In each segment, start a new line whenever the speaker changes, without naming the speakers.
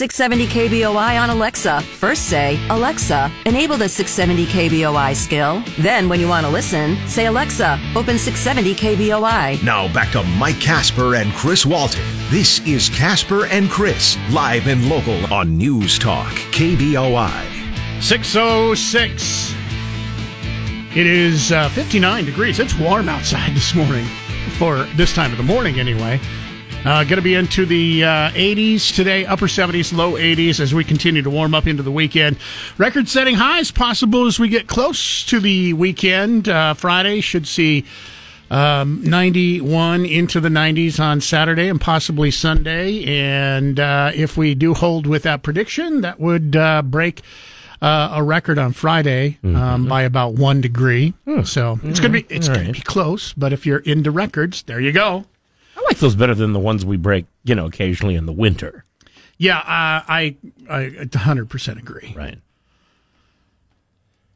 670 KBOI on Alexa. First say, Alexa, enable the 670 KBOI skill. Then, when you want to listen, say, Alexa, open 670 KBOI.
Now back to Mike Kasper and Chris Walton. This is Kasper and Chris, live and local on News Talk, KBOI.
606. It is uh, 59 degrees. It's warm outside this morning for this time of the morning, anyway. Uh, going to be into the uh, 80s today, upper 70s, low 80s as we continue to warm up into the weekend. Record setting highs possible as we get close to the weekend. Uh, Friday should see um, 91 into the 90s on Saturday and possibly Sunday. And uh, if we do hold with that prediction, that would uh, break. Uh, a record on Friday um,
Mm-hmm.
by about one degree,
Hmm.
so it's gonna be it's
All
gonna
right.
be close. But if you're into records, there you go.
Those better than the ones we break, you know, occasionally in the winter.
Yeah, uh, I I 100 percent agree.
Right.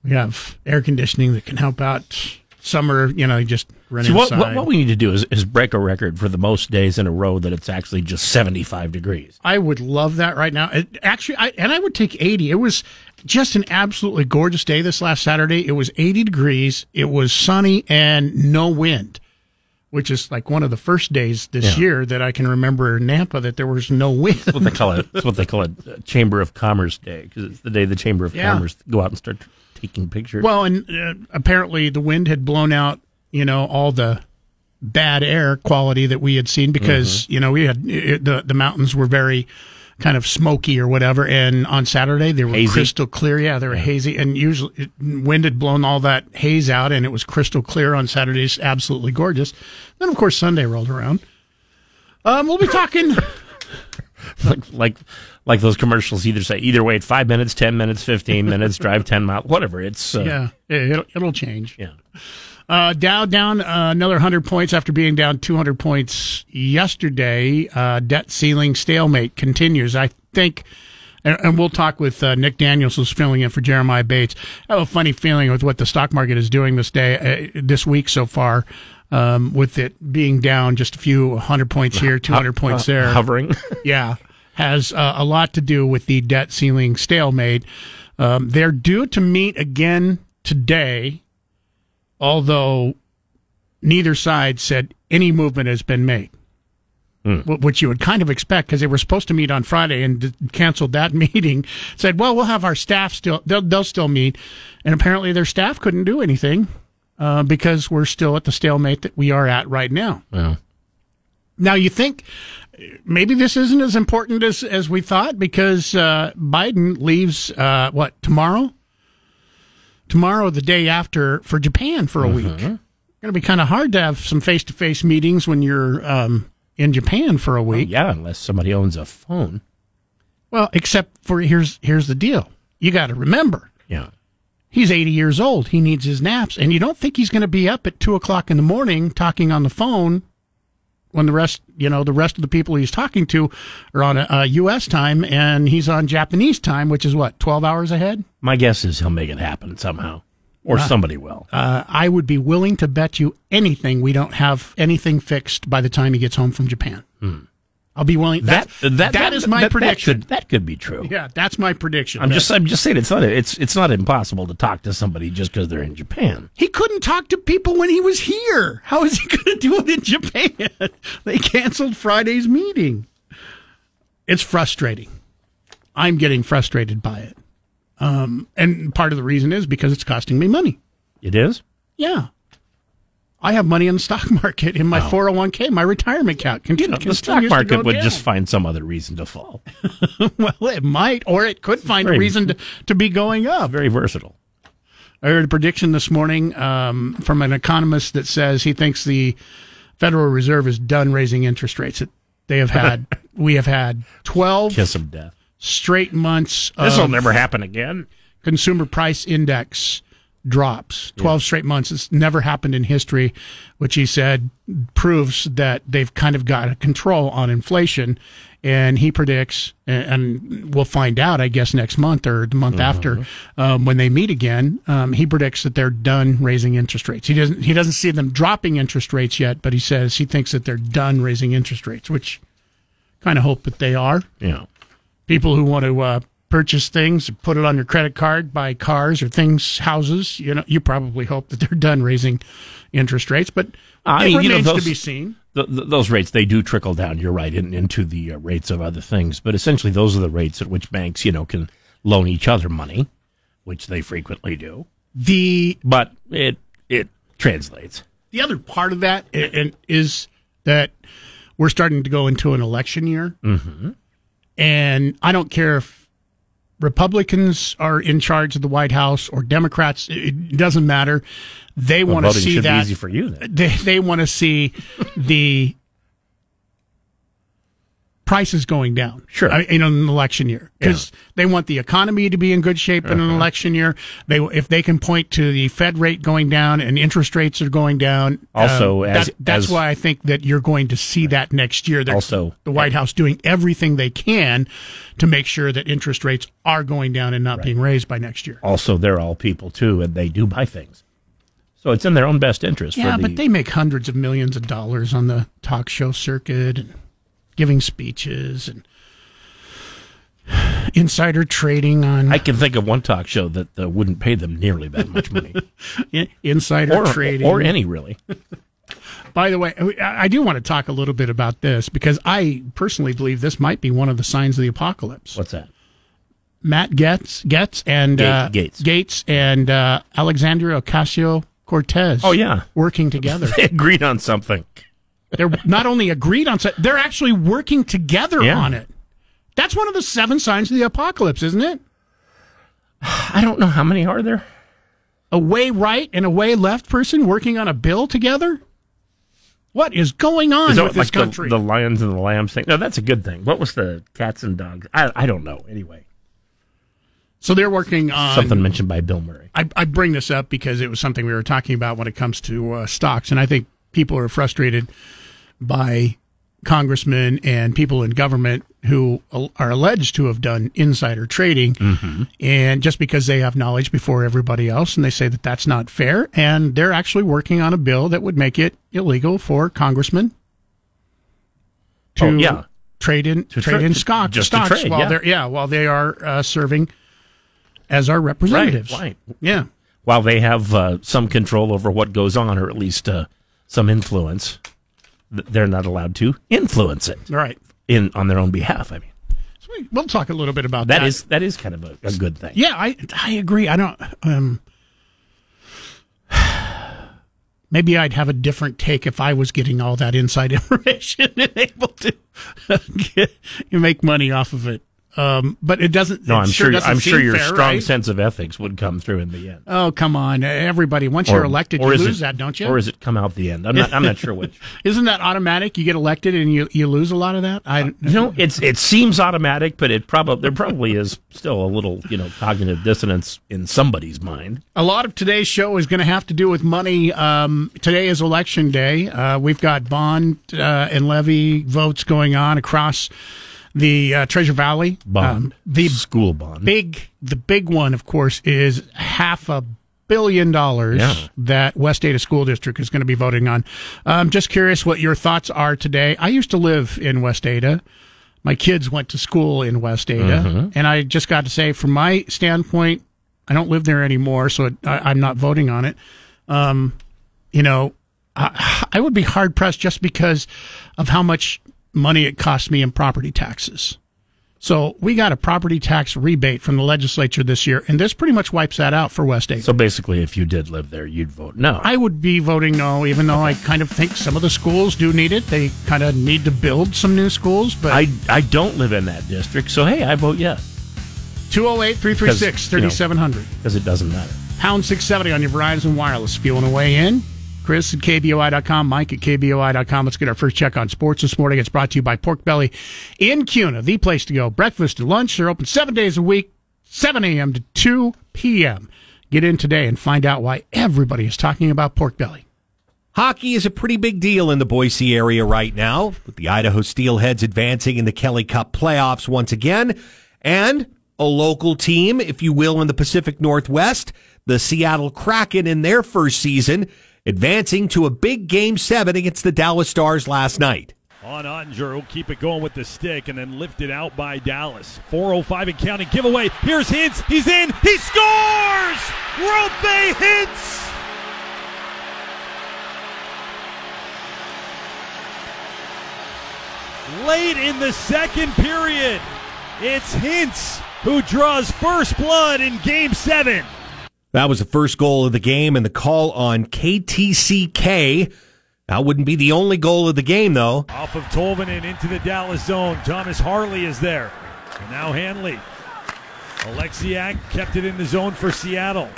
We have air conditioning that can help out summer. You know, just run
See, what, what, what we need to do is, is break a record for the most days in a row that it's actually just 75 degrees.
I would love that right now. It, actually, I, and I would take 80. It was just an absolutely gorgeous day this last Saturday. It was 80 degrees. It was sunny and no wind, which is like one of the first days this
Yeah.
year that I can remember in Nampa that there was no wind.
That's what they call it. That's what they call it uh, Chamber of Commerce Day because it's the day the Chamber of
Yeah.
Commerce go out and start taking pictures.
Well, and uh, apparently the wind had blown out, you know, all the bad air quality that we had seen because you know we had it, the the mountains were very kind of smoky or whatever, and on Saturday they were
Hazy?
crystal clear. Yeah, they were hazy, and usually wind had blown all that haze out, and it was crystal clear on Saturdays, absolutely gorgeous. Then of course Sunday rolled around. Um, we'll be talking.
like like like those commercials either say either wait five minutes, ten minutes, fifteen minutes, drive ten miles, whatever. It's uh,
yeah, it, it'll, it'll change.
yeah.
Uh, Dow down uh, another 100 points after being down 200 points yesterday. Uh, debt ceiling stalemate continues. I think, and, and we'll talk with uh, Nick Daniels, who's filling in for Jeremiah Bates. I have a funny feeling with what the stock market is doing this day, uh, this week so far, um, with it being down just a few hundred points here, 200 points there
hovering.
yeah, has uh, a lot to do with the debt ceiling stalemate. Um, they're due to meet again today, although neither side said any movement has been made. Wh- Which you would kind of expect because they were supposed to meet on Friday and d- canceled that meeting. Said, "Well, we'll have our staff still; they'll, they'll still meet." And apparently, their staff couldn't do anything uh, because we're still at the stalemate that we are at right now.
Well,
Now you think maybe this isn't as important as as we thought because uh, Biden leaves uh, what tomorrow? Tomorrow, the day after, for Japan for a week. Going to be kind of hard to have some face to face meetings when you're um, in Japan for a week.
yeah, unless somebody owns a phone.
Well, except for here's here's the deal. You got to remember
Yeah.
he's 80 years old. He needs his naps, and you don't think he's going to be up at two o'clock in the morning talking on the phone when the rest, you know, the rest of the people he's talking to are on a, a U.S. time, and he's on Japanese time, which is what 12 hours ahead.
My guess is he'll make it happen somehow, or somebody will.
Uh, I would be willing to bet you anything we don't have anything fixed by the time he gets home from Japan. I'll be willing. That that, that is my
that- that
prediction.
could- That could, be true.
yeah, that's my prediction.
I'm
That-
just I'm just saying it's not it's it's not impossible to talk to somebody just because they're in Japan.
He couldn't talk to people when he was here. How is he going to do it in Japan? they canceled Friday's meeting. It's frustrating. I'm getting frustrated by it. Um, and part of the reason is because it's costing me money.
It is.
Yeah. I have money in the stock market in my 401k, my retirement account. Con-
You know, the stock
continues to go
market would
down.
just find some other reason to fall.
well, it might, or it could find a reason to, to be going up.
Very versatile.
I heard a prediction this morning um, from an economist that says he thinks the Federal Reserve is done raising interest rates. It, they have had, we have had twelve
Kiss of death.
straight months
This will never happen again.
consumer price index drops. Twelve straight months. It's never happened in history, which he said proves that they've kind of got a control on inflation. And he predicts, and- we'll find out, I guess, next month or the month after um, when they meet again. Um, he predicts that they're done raising interest rates. He doesn't. He doesn't see them dropping interest rates yet, but he says he thinks that they're done raising interest rates, which kind of hope that they are.
Yeah.
people who want to uh, purchase things, put it on your credit card, buy cars or things, houses. You know, you probably hope that they're done raising interest rates, but
I
it
mean, you know, those-
to be seen.
th th those rates they do trickle down. You're right in, into the uh, rates of other things, but essentially those are the rates at which banks, you know, can loan each other money, which they frequently do.
The
But it it translates.
the other part of that i- and is that we're starting to go into an election year, mm-hmm. and I don't care if Republicans are in charge of the White House or Democrats. It doesn't matter. They
Well,
want to see that
easy for you then.
they they want to see the prices going down.
Sure.
I- in an election year because they want the economy to be in good shape in an
Uh-huh.
election year. They if they can point to the Fed rate going down and interest rates are going down.
Also,
um,
as-
that- that's
as-
why I think that you're going to see that next year. They're-
Also-
the White House doing everything they can to make sure that interest rates are going down and not being raised by next year.
Also, they're all people too, and they do buy things. So it's in their own best interest.
Yeah,
for the,
but they make hundreds of millions of dollars on the talk show circuit and giving speeches and insider trading on
I can think of one talk show that uh, wouldn't pay them nearly that much money,
insider
or
trading.
or any really.
By the way, I do want to talk a little bit about this because I personally believe this might be one of the signs of the apocalypse.
What's that?
Matt Getz, Getz and uh,
Gates.
Gates and uh, Alexandria Ocasio Cortez.
Oh yeah,
working together.
they agreed on something.
They're not only agreed on, set, they're actually working together
Yeah.
on it. That's one of the seven signs of the apocalypse, isn't it?
I don't know how many are there.
A way right and a way left person working on a bill together. What is going on
Is that
with this
like the,
country?
the lions and the lambs thing? No, that's a good thing. What was the cats and dogs? I I don't know. Anyway,
so they're working on
something mentioned by Bill Murray.
I, I bring this up because it was something we were talking about when it comes to uh, stocks, and I think people are frustrated by congressmen and people in government who are alleged to have done insider trading, and just because they have knowledge before everybody else, and they say that that's not fair, and they're actually working on a bill that would make it illegal for congressmen to
Oh, yeah.
trade in
To
trade
tra-
in stock
just
stocks
trade,
while
yeah.
they're yeah while they are uh, serving as our representatives.
right.
Yeah.
While they have uh, some control over what goes on, or at least uh, some influence, th- they're not allowed to influence it
Right.
in on their own behalf. I mean,
So we- We'll talk a little bit about that.
that is that is kind of a, a good thing.
yeah, I I agree. I don't. Um, maybe I'd have a different take if I was getting all that inside information and able to get, make money off of it. Um, but it doesn't.
No,
it
I'm sure.
doesn't
I'm sure your
fair,
strong
right?
sense of ethics would come through in the end.
Oh come on, everybody! Once you're elected, you lose
it,
that, don't you?
Or is it come out the end? I'm not. I'm not sure which.
Isn't that automatic? You get elected and you you lose a lot of that. I
You know, it's it seems automatic, but it probably there probably is still a little you know cognitive dissonance in somebody's mind.
A lot of today's show is going to have to do with money. Um, today is election day. Uh, we've got bond uh, and levy votes going on across the uh, Treasure Valley.
Bond,
Um, the
school bond.
big, the big one, of course, is half a billion dollars
Yeah.
that West Ada School District is going to be voting on. I'm just curious what your thoughts are today. I used to live in West Ada. My kids went to school in West Ada, and I just got to say, from my standpoint, I don't live there anymore, so it, I, I'm not voting on it. Um, you know, I, I would be hard pressed just because of how much money it costs me in property taxes. So we got a property tax rebate from the legislature this year, and this pretty much wipes that out for West Ada.
So basically, if you did live there, you'd vote no.
I would be voting no, even though I kind of think some of the schools do need it. They kind of need to build some new schools, but
I I don't live in that district, so hey, I vote yes
208 336 3700.
because it doesn't matter.
Pound 670 on your Verizon Wireless. If you want to weigh in, Chris at KBOI.com, Mike at KBOI.com. Let's get our first check on sports this morning. It's brought to you by Pork Belly in Kuna, the place to go. Breakfast and lunch. They're open seven days a week, 7 a.m. to 2 p.m. Get in today and find out why everybody is talking about Pork Belly.
Hockey is a pretty big deal in the Boise area right now, with the Idaho Steelheads advancing in the Kelly Cup playoffs once again, and a local team, if you will, in the Pacific Northwest, the Seattle Kraken in their first season, advancing to a big game seven against the Dallas Stars last night.
on Oettinger. He'll keep it going with the stick and then lift it out by Dallas. 4.05 and counting. Giveaway. Here's Hintz. He's in. He scores! Roope Hintz! Late in the second period, it's Hintz who draws first blood in game seven.
That was the first goal of the game, and the call on KTCK. That wouldn't be the only goal of the game, though.
Off of Tolvanen into the Dallas zone. Thomas Harley is there. And now Hanley. Oleksiak kept it in the zone for Seattle.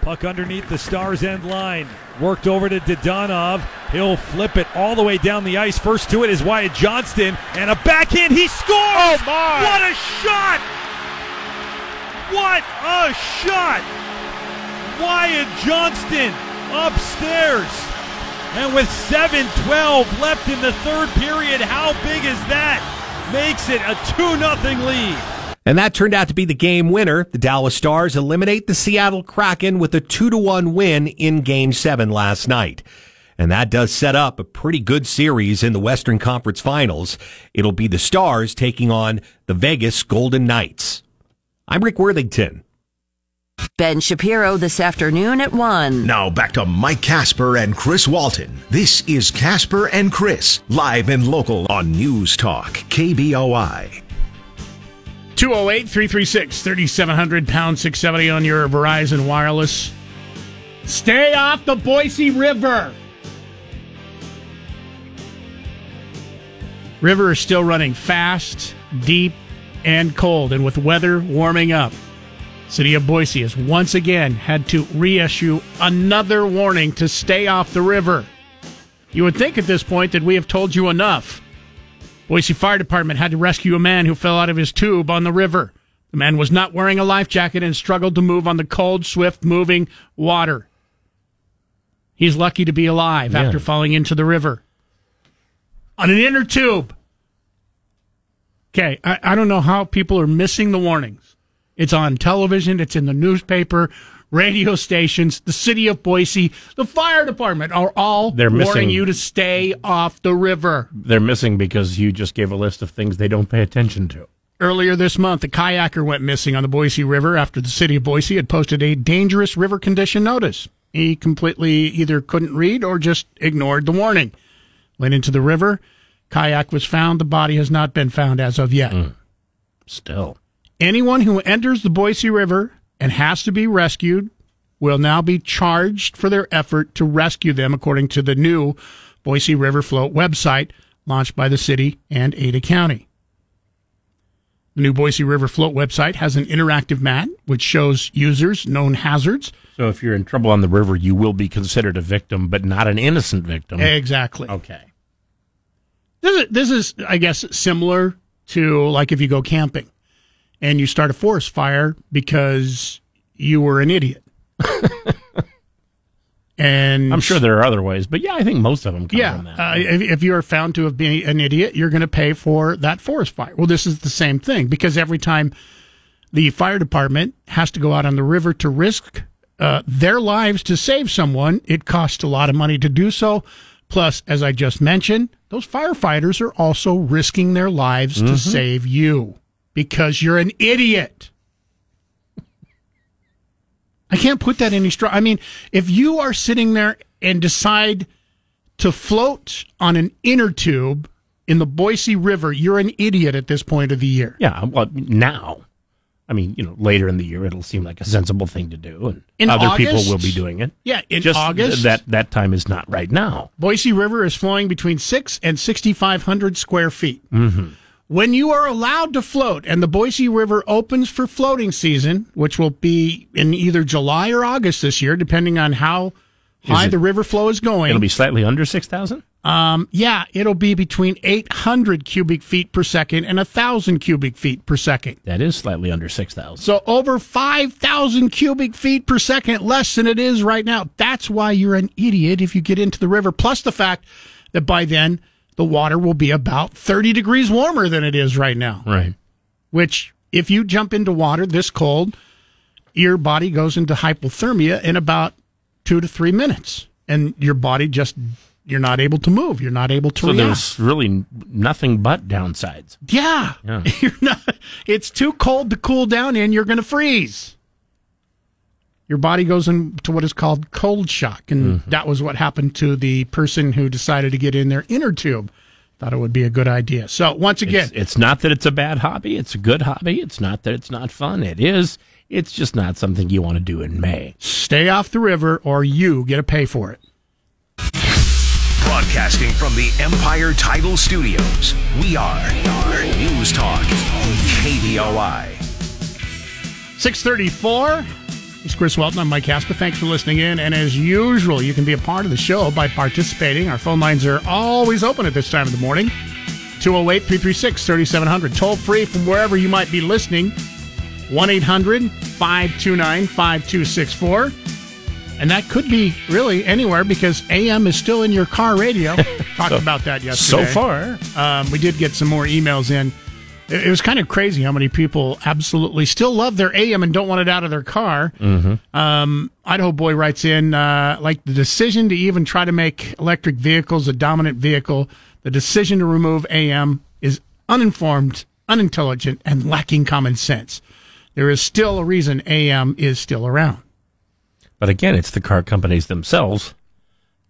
Puck underneath the Stars end line. Worked over to Dadonov. He'll flip it all the way down the ice. First to it is Wyatt Johnston. And a backhand. He scores! Oh, my! What a shot! What a shot! Wyatt Johnston upstairs. And with 7 12 left in the third period, how big is that? Makes it a 2 0 lead.
And that turned out to be the game winner. The Dallas Stars eliminate the Seattle Kraken with a 2 to 1 win in game 7 last night. And that does set up a pretty good series in the Western Conference Finals. It'll be the Stars taking on the Vegas Golden Knights. I'm Rick Worthington.
Ben Shapiro this afternoon at 1.
Now back to Mike Kasper and Chris Walton. This is Kasper and Chris, live and local on News Talk, KBOI.
208 336 3700 pound 670 on your Verizon Wireless. Stay off the Boise River. River is still running fast, deep, and cold, and with weather warming up. City of Boise has once again had to reissue another warning to stay off the river. You would think at this point that we have told you enough. Boise Fire Department had to rescue a man who fell out of his tube on the river. The man was not wearing a life jacket and struggled to move on the cold, swift moving water. He's lucky to be alive
Yeah.
after falling into the river on an inner tube. Okay, I, I don't know how people are missing the warnings. It's on television, it's in the newspaper, radio stations, the city of Boise, the fire department are all
They're
warning
missing-
you to stay off the river.
They're missing because you just gave a list of things they don't pay attention to.
Earlier this month, a kayaker went missing on the Boise River after the city of Boise had posted a dangerous river condition notice. He completely either couldn't read or just ignored the warning. Went into the river. Kayak was found. The body has not been found as of yet. Mm.
Still.
Anyone who enters the Boise River and has to be rescued will now be charged for their effort to rescue them, according to the new Boise River Float website launched by the city and Ada County. The new Boise River Float website has an interactive map which shows users known hazards.
So if you're in trouble on the river, you will be considered a victim, but not an innocent victim.
Exactly.
Okay.
This is, this is, I guess, similar to like if you go camping and you start a forest fire because you were an idiot. and
I'm sure there are other ways, but yeah, I think most of them come
yeah,
from that.
uh, if, if you are found to have been an idiot, you're going to pay for that forest fire. Well, this is the same thing because every time the fire department has to go out on the river to risk uh, their lives to save someone, it costs a lot of money to do so. Plus, as I just mentioned, those firefighters are also risking their lives to save you because you're an idiot. I can't put that any strong. I mean, if you are sitting there and decide to float on an inner tube in the Boise River, you're an idiot at this point of the year.
yeah, well, now. I mean, you know, later in the year, it'll seem like a sensible thing to do, and
In
other
August?
people will be doing it.
Yeah, in
Just
August,
that that time is not right now.
Boise River is flowing between six and 6,500 square feet. Mm-hmm. When you are allowed to float and the Boise River opens for floating season, which will be in either July or August this year, depending on how high
it-
the river flow is going.
It'll be slightly under six thousand.
Um, yeah, it'll be between 800 cubic feet per second and 1,000 cubic feet per second.
That is slightly under six thousand.
So over 5,000 cubic feet per second less than it is right now. That's why you're an idiot if you get into the river. Plus the fact that by then the water will be about 30 degrees warmer than it is right now.
Right.
Which, if you jump into water this cold, your body goes into hypothermia in about two to three minutes. And your body just you're not able to move. You're not able to
So
react.
there's really nothing but downsides.
Yeah.
Yeah.
You're not it's too cold to cool down in, you're gonna freeze. Your body goes into what is called cold shock, and
Mm-hmm.
that was what happened to the person who decided to get in their inner tube. Thought it would be a good idea. So once again,
It's, it's not that it's a bad hobby. It's a good hobby. It's not that it's not fun. It is. It's just not something you want to do in May.
stay off the river or you get to pay for it.
Broadcasting from the Empire Title Studios, we are News Talk, KBOI.
634. It's Chris Walton. I'm Mike Kasper. Thanks for listening in. And as usual, you can be a part of the show by participating. Our phone lines are always open at this time of the morning. 208 336 3700. Toll free from wherever you might be listening. 1 800 529 5264. And that could be really anywhere because AM is still in your car radio. Talked about that yesterday.
So far,
Um, we did get some more emails in. It, was kind of crazy how many people absolutely still love their AM and don't want it out of their car. Um, Idaho Boy writes in, uh, like the decision to even try to make electric vehicles a dominant vehicle, the decision to remove AM is uninformed, unintelligent, and lacking common sense. There is still a reason AM is still around.
but again, it's the car companies themselves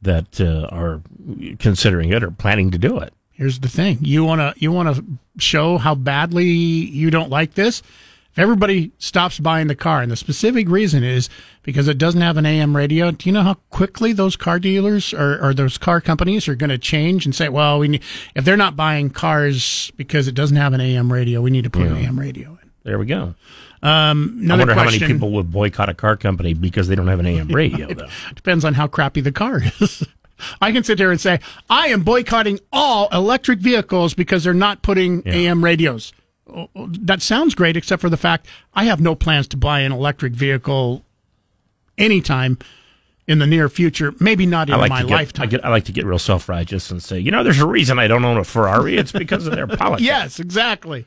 that uh, are considering it or planning to do it.
Here's the thing: you want to you want to show how badly you don't like this. If everybody stops buying the car, and the specific reason is because it doesn't have an AM radio, do you know how quickly those car dealers or, or those car companies are going to change and say, "Well, we need, if they're not buying cars because it doesn't have an AM radio, we need to put an AM radio in."
There we go.
Um,
I wonder how many people would boycott a car company because they don't have an AM radio, though.
depends on how crappy the car is. I can sit here and say, I am boycotting all electric vehicles because they're not putting AM radios. Oh, oh, That sounds great, except for the fact I have no plans to buy an electric vehicle anytime in the near future. Maybe not in
like
my
get,
lifetime.
I, get, I like to get real self righteous and say, you know, there's a reason I don't own a Ferrari. It's because of their politics.
yes, exactly.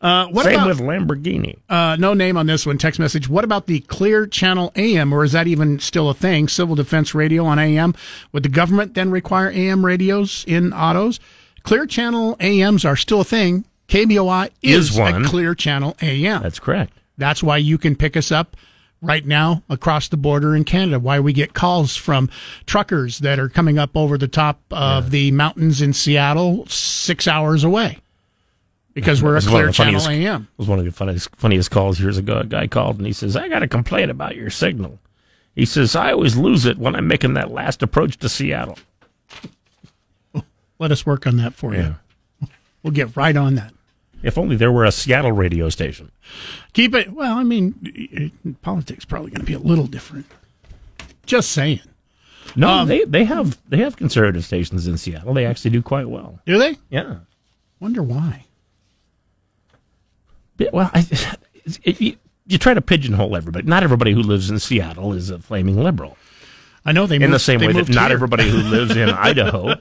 Uh, what
Same
about
with Lamborghini.
uh, no name on this one? Text message. What about the Clear Channel AM, or is that even still a thing? Civil Defense Radio on AM. Would the government then require AM radios in autos? Clear Channel AMs are still a thing. KBOI is,
Is one.
a Clear Channel AM.
That's correct.
That's why you can pick us up right now across the border in Canada. Why we get calls from truckers that are coming up over the top of the mountains in Seattle, six hours away, because we're a
It was one
Clear Channel
funniest-
AM.
It was one of the funniest, funniest calls years ago. A guy called and he says, I got a complaint about your signal. He says, I always lose it when I'm making that last approach to Seattle.
Let us work on that for you. We'll get right on that.
If only there were a Seattle radio station.
Keep it. Well, I mean, politics probably going to be a little different. Just saying.
No,
Um,
they, they have they have conservative stations in Seattle. They actually do quite well.
Do they?
Yeah.
Wonder why.
Well, I, it, you, you try to pigeonhole everybody. Not everybody who lives in Seattle is a flaming liberal.
I know they
In
moved,
the same way that not
here.
everybody who lives in Idaho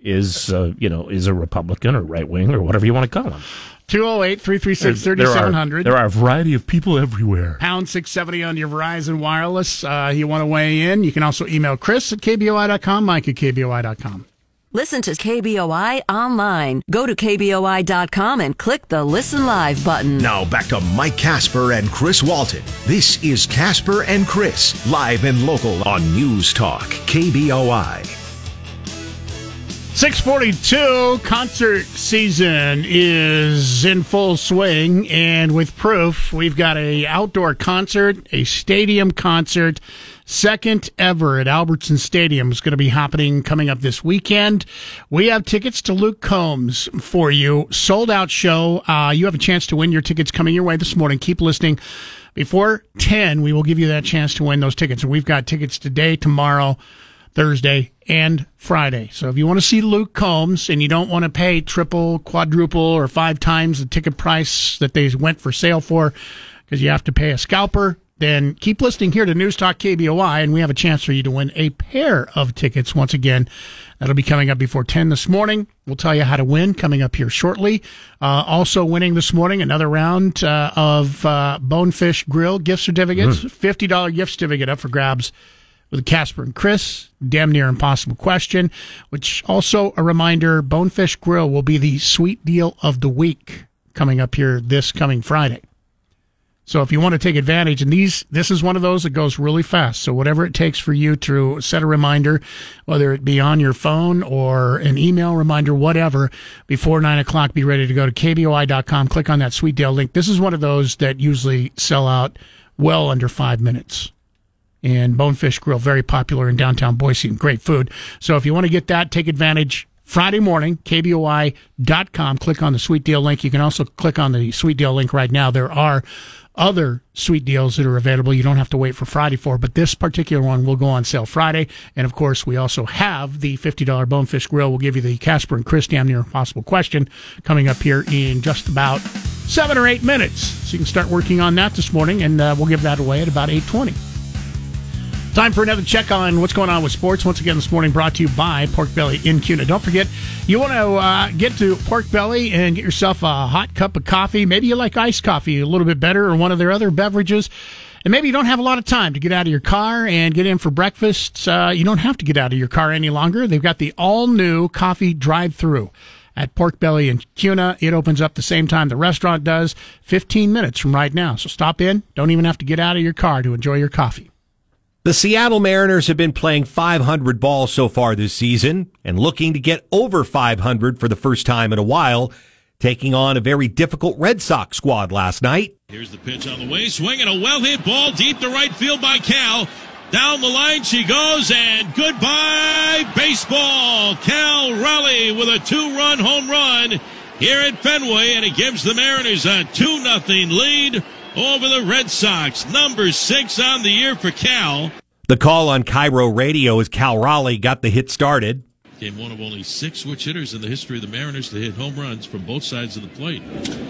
is, uh, you know, is a Republican or right wing or whatever you want to call them.
208 336
There are,
3700.
there are a variety of people everywhere.
Pound 670 on your Verizon Wireless. Uh, you want to weigh in? You can also email Chris at KBOI.com, Mike at KBOI.com.
Listen to KBOI online. Go to KBOI.com and click the Listen Live button.
Now back to Mike Kasper and Chris Walton. This is Kasper and Chris, live and local on News Talk, KBOI.
642 concert season is in full swing and with proof we've got a outdoor concert a stadium concert second ever at albertson stadium is going to be happening coming up this weekend. We have tickets to luke combs for you. Sold out show. Uh, you have a chance to win your tickets coming your way this morning. Keep listening. Before 10 we will give you that chance to win those tickets. And we've got tickets today tomorrow Thursday and Friday. So if you want to see Luke Combs and you don't want to pay triple, quadruple, or five times the ticket price that they went for sale for because you have to pay a scalper, then keep listening here to News Talk KBOI and we have a chance for you to win a pair of tickets once again. That'll be coming up before 10 this morning. We'll tell you how to win coming up here shortly. Uh, also winning this morning, another round uh, of uh, Bonefish Grill gift certificates, $50 gift certificate up for grabs with Kasper and Chris, damn near impossible question, which also a reminder Bonefish Grill will be the sweet deal of the week coming up here this coming Friday. So if you want to take advantage, and these, this is one of those that goes really fast. So whatever it takes for you to set a reminder, whether it be on your phone or an email reminder, whatever, before nine o'clock, be ready to go to kboi.com, click on that sweet deal link. This is one of those that usually sell out well under five minutes. And Bonefish Grill, very popular in downtown Boise and great food. So if you want to get that, take advantage. Friday morning, kboi.com. Click on the sweet deal link. You can also click on the sweet deal link right now. There are other sweet deals that are available. You don't have to wait for Friday for, but this particular one will go on sale Friday. And of course, we also have the $50 Bonefish Grill. We'll give you the Kasper and Chris damn near impossible question coming up here in just about seven or eight minutes. So you can start working on that this morning, and uh, we'll give that away at about 820. Time for another check on what's going on with sports. Once again, this morning brought to you by Pork Belly in Kuna. Don't forget, you want to uh, get to Pork Belly and get yourself a hot cup of coffee. Maybe you like iced coffee a little bit better or one of their other beverages. And maybe you don't have a lot of time to get out of your car and get in for breakfast. Uh, you don't have to get out of your car any longer. They've got the all new coffee drive through at Pork Belly in Kuna. It opens up the same time the restaurant does, 15 minutes from right now. So stop in. Don't even have to get out of your car to enjoy your coffee.
The Seattle Mariners have been playing 500 ball so far this season and looking to get over 500 for the first time in a while, taking on a very difficult Red Sox squad last night.
Here's the pitch on the way, swinging a well hit ball deep to right field by Cal. Down the line she goes, and goodbye baseball. Cal Raleigh with a two run home run here at Fenway, and it gives the Mariners a 2 0 lead over the Red Sox. Number six on the year for Cal.
The call on KIRO Radio as Cal Raleigh got the hit started.
Game one of only six switch hitters in the history of the Mariners to hit home runs from both sides of the plate.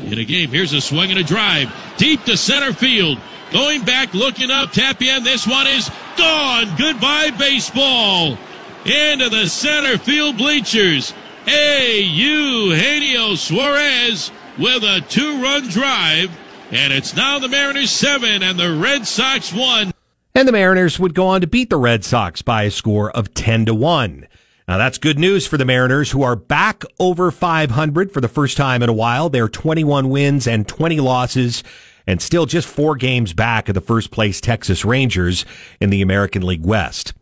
In a game, here's a swing and a drive deep to center field. Going back, looking up, Tapia. This one is gone. Goodbye, baseball. Into the center field bleachers. A. Eugenio Suarez with a two run drive. And it's now the Mariners seven and the Red Sox one.
And the Mariners would go on to beat the Red Sox by a score of 10 to 1. Now that's good news for the Mariners who are back over 500 for the first time in a while. They're 21 wins and 20 losses and still just four games back of the first place Texas Rangers in the American League West.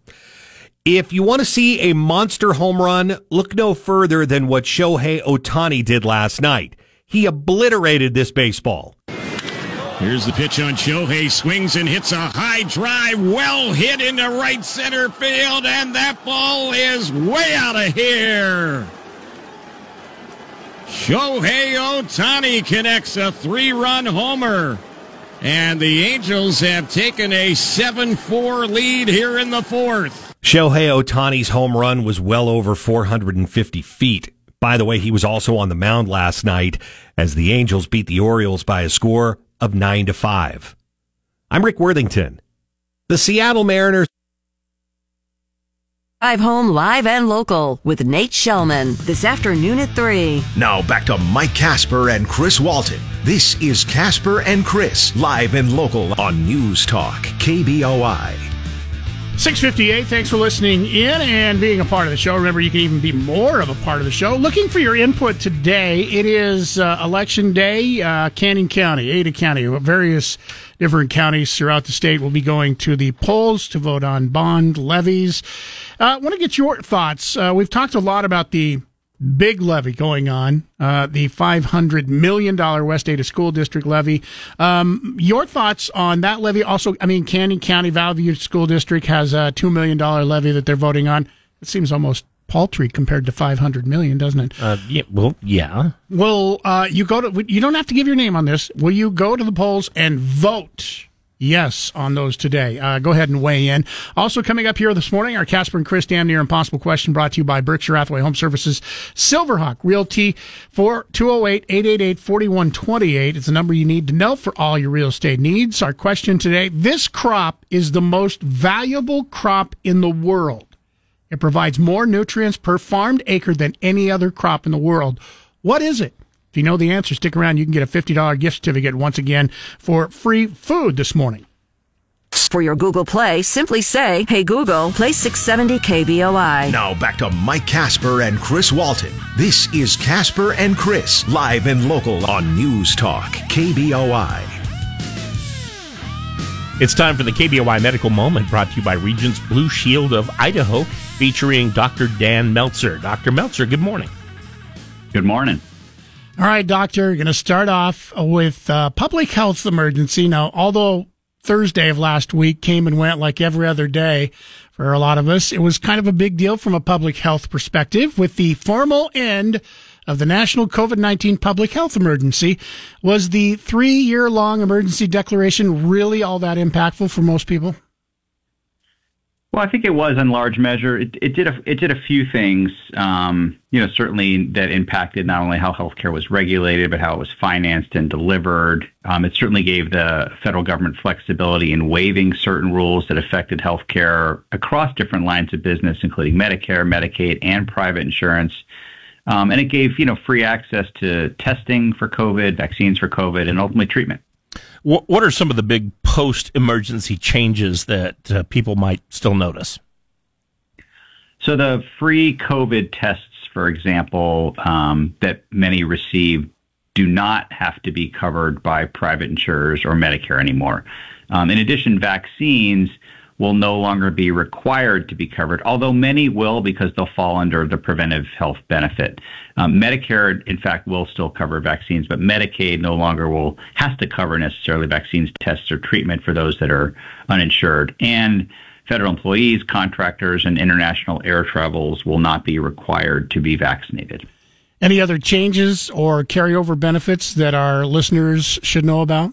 If you want to see a monster home run, look no further than what Shohei Ohtani did last night. He obliterated this baseball.
Here's the pitch on Shohei. Swings and hits a high drive. Well hit into right center field. And that ball is way out of here. Shohei Ohtani connects a three run homer. And the Angels have taken a 7 4 lead here in the fourth.
Shohei Ohtani's home run was well over 450 feet. By the way, he was also on the mound last night as the Angels beat the Orioles by a score of 9 to 5. I'm Rick Worthington. The Seattle Mariners
Drive home live and local with Nate Shelman this afternoon at 3.
Now back to Mike Kasper and Chris Walton. This is Kasper and Chris, live and local on News Talk, KBOI.
658, thanks for listening in and being a part of the show. Remember, you can even be more of a part of the show. Looking for your input today. It is uh, election day, uh, County, Ada County, various different counties throughout the state will be going to the polls to vote on bond levies. I uh, want to get your thoughts. Uh, we've talked a lot about the big levy going on, uh, the $500 million West Ada School District levy. Um, your thoughts on that levy? Also, I mean, Canyon County Valley School District has a $2 million levy that they're voting on. It seems almost paltry compared to 500 million, doesn't it?
Uh, yeah, well, yeah.
Well, uh, you go to, you don't have to give your name on this. Will you go to the polls and vote? Yes, on those today. Uh, go ahead and weigh in. Also coming up here this morning, our Kasper and Chris Damn Near Impossible question brought to you by Berkshire Hathaway Home Services, Silverhawk Realty for 208-888-4128. It's the number you need to know for all your real estate needs. Our question today, this crop is the most valuable crop in the world. It provides more nutrients per farmed acre than any other crop in the world. What is it? If you know the answer, stick around. You can get a $50 gift certificate once again for free food this morning.
For your Google Play, simply say, Hey Google, play 670 KBOI.
Now back to Mike Kasper and Chris Walton. This is Kasper and Chris, live and local on News Talk, KBOI.
It's time for the KBOI Medical Moment brought to you by Regence Blue Shield of Idaho, featuring Dr. Dan Meltzer. Dr. Meltzer, good morning.
Good morning.
All right, doctor, going to start off with uh, public health emergency. Now, although Thursday of last week came and went like every other day for a lot of us, it was kind of a big deal from a public health perspective with the formal end of the national COVID-19 public health emergency. Was the three year long emergency declaration really all that impactful for most people?
Well, I think it was in large measure. It, it did a it did a few things. Um, you know, certainly that impacted not only how healthcare was regulated, but how it was financed and delivered. Um, it certainly gave the federal government flexibility in waiving certain rules that affected healthcare across different lines of business, including Medicare, Medicaid, and private insurance. Um, and it gave you know free access to testing for COVID, vaccines for COVID, and ultimately treatment.
What, what are some of the big post emergency changes that uh, people might still notice?
So, the free COVID tests, for example, um, that many receive do not have to be covered by private insurers or Medicare anymore. Um, in addition, vaccines will no longer be required to be covered, although many will because they'll fall under the preventive health benefit. Um, Medicare, in fact, will still cover vaccines, but Medicaid no longer will has to cover necessarily vaccines, tests, or treatment for those that are uninsured. And federal employees, contractors, and international air travels will not be required to be vaccinated.
Any other changes or carryover benefits that our listeners should know about?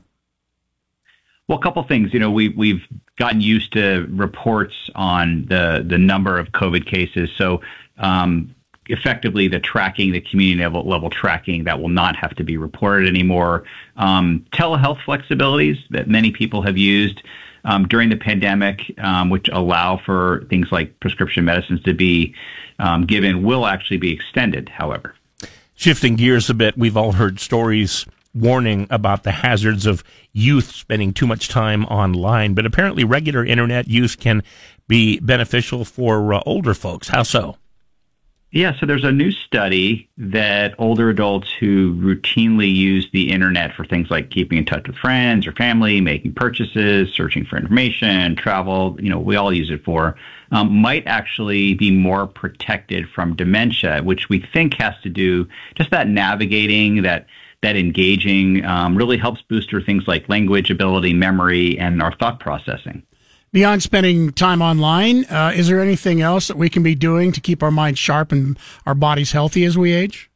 Well, a couple things. You know, we we've gotten used to reports on the the number of COVID cases. So, um, effectively, the tracking, the community level, level tracking, that will not have to be reported anymore. Um, telehealth flexibilities that many people have used um, during the pandemic, um, which allow for things like prescription medicines to be um, given, will actually be extended. However,
shifting gears a bit, we've all heard stories warning about the hazards of youth spending too much time online, but apparently regular internet use can be beneficial for uh, older folks. How so?
Yeah, so there's a new study that older adults who routinely use the internet for things like keeping in touch with friends or family, making purchases, searching for information, travel, you know, we all use it for, um, might actually be more protected from dementia, which we think has to do just that navigating, that that engaging um, really helps booster things like language ability, memory, and our thought processing.
Beyond spending time online, uh, is there anything else that we can be doing to keep our minds sharp and our bodies healthy as we age?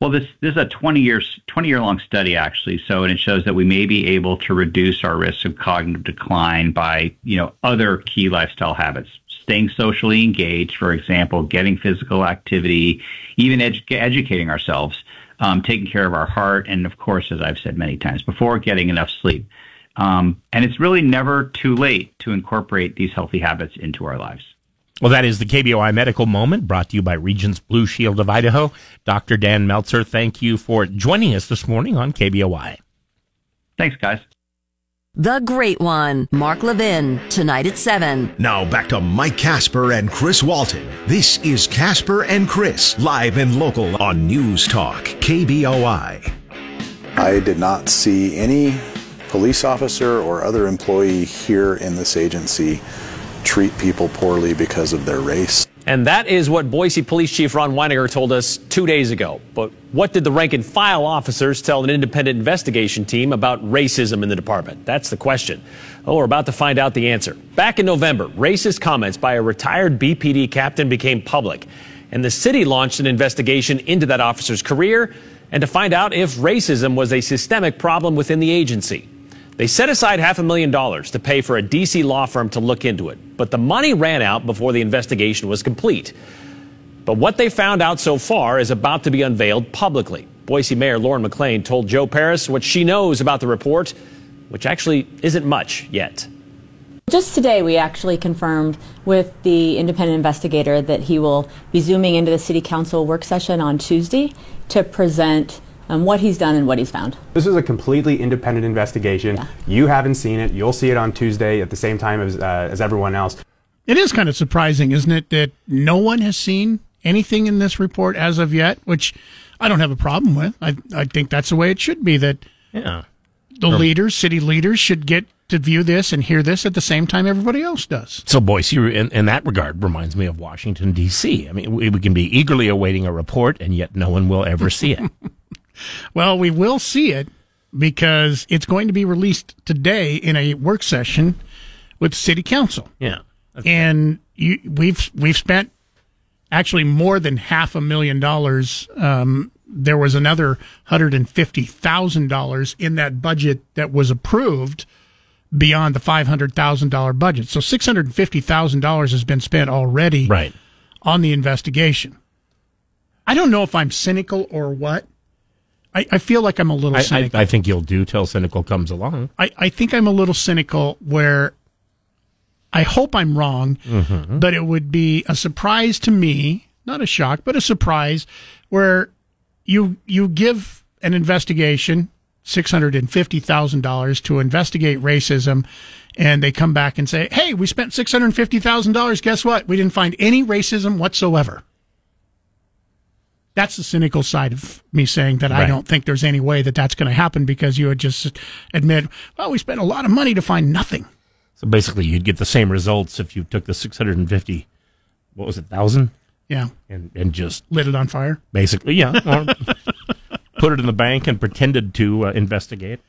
Well, this this is a 20 years 20 year long study actually. So, and it shows that we may be able to reduce our risk of cognitive decline by you know other key lifestyle habits, staying socially engaged, for example, getting physical activity, even edu- educating ourselves um, taking care of our heart, and of course, as I've said many times before, getting enough sleep. Um, and it's really never too late to incorporate these healthy habits into our lives.
Well, that is the KBOI Medical Moment brought to you by Regence Blue Shield of Idaho. Dr. Dan Meltzer, thank you for joining us this morning on KBOI.
Thanks, guys.
The Great One, Mark Levin, tonight at 7.
Now back to Mike Kasper and Chris Walton. This is Kasper and Chris, live and local on News Talk, KBOI.
I did not see any police officer or other employee here in this agency treat people poorly because of their race.
And that is what Boise Police Chief Ron Winegar told us two days ago. But what did the rank and file officers tell an independent investigation team about racism in the department? That's the question. Well, we're about to find out the answer. Back in November, racist comments by a retired BPD captain became public, and the city launched an investigation into that officer's career and to find out if racism was a systemic problem within the agency. They set aside half a million dollars to pay for a D.C. law firm to look into it, but the money ran out before the investigation was complete. But what they found out so far is about to be unveiled publicly. Boise Mayor Lauren McLean told Joe Paris what she knows about the report, which actually isn't much yet.
Just today, we actually confirmed with the independent investigator that he will be zooming into the City Council work session on Tuesday to present um, what he's done and what he's found.
This is a completely independent investigation.
Yeah.
You haven't seen it. You'll see it on Tuesday at the same time as, uh, as everyone else.
It is kind of surprising, isn't it, that no one has seen anything in this report as of yet, which I don't have a problem with. I, I think that's the way it should be, that
Yeah.
the leaders, city leaders, should get to view this and hear this at the same time everybody else does.
So Boise, in, in that regard, reminds me of Washington D.C. I mean, we, we can be eagerly awaiting a report, and yet no one will ever see it.
Well, we will see it because it's going to be released today in a work session with City Council.
yeah.
and you, we've we've spent actually more than half a million dollars. Um, there was another hundred and fifty thousand dollars in that budget that was approved beyond the five hundred thousand dollar budget. So six hundred and fifty thousand dollars has been spent already
Right.
on the investigation. I don't know if I'm cynical or what. I, I feel like I'm a little
I, I,
cynical.
I think you'll do till cynical comes along.
I, I think I'm a little cynical where I hope I'm wrong,
Mm-hmm.
but it would be a surprise to me, not a shock, but a surprise where you you give an investigation six hundred and fifty thousand dollars to investigate racism and they come back and say, Hey, we spent six hundred and fifty thousand dollars, guess what? We didn't find any racism whatsoever. That's the cynical side of me saying that I don't think there's any way that that's going to happen because you would just admit, well, we spent a lot of money to find nothing.
So basically, you'd get the same results if you took the 650, what was it, thousand,
Yeah.
and and just
Lit it on fire.
basically, yeah, or put it in the bank and pretended to uh, investigate.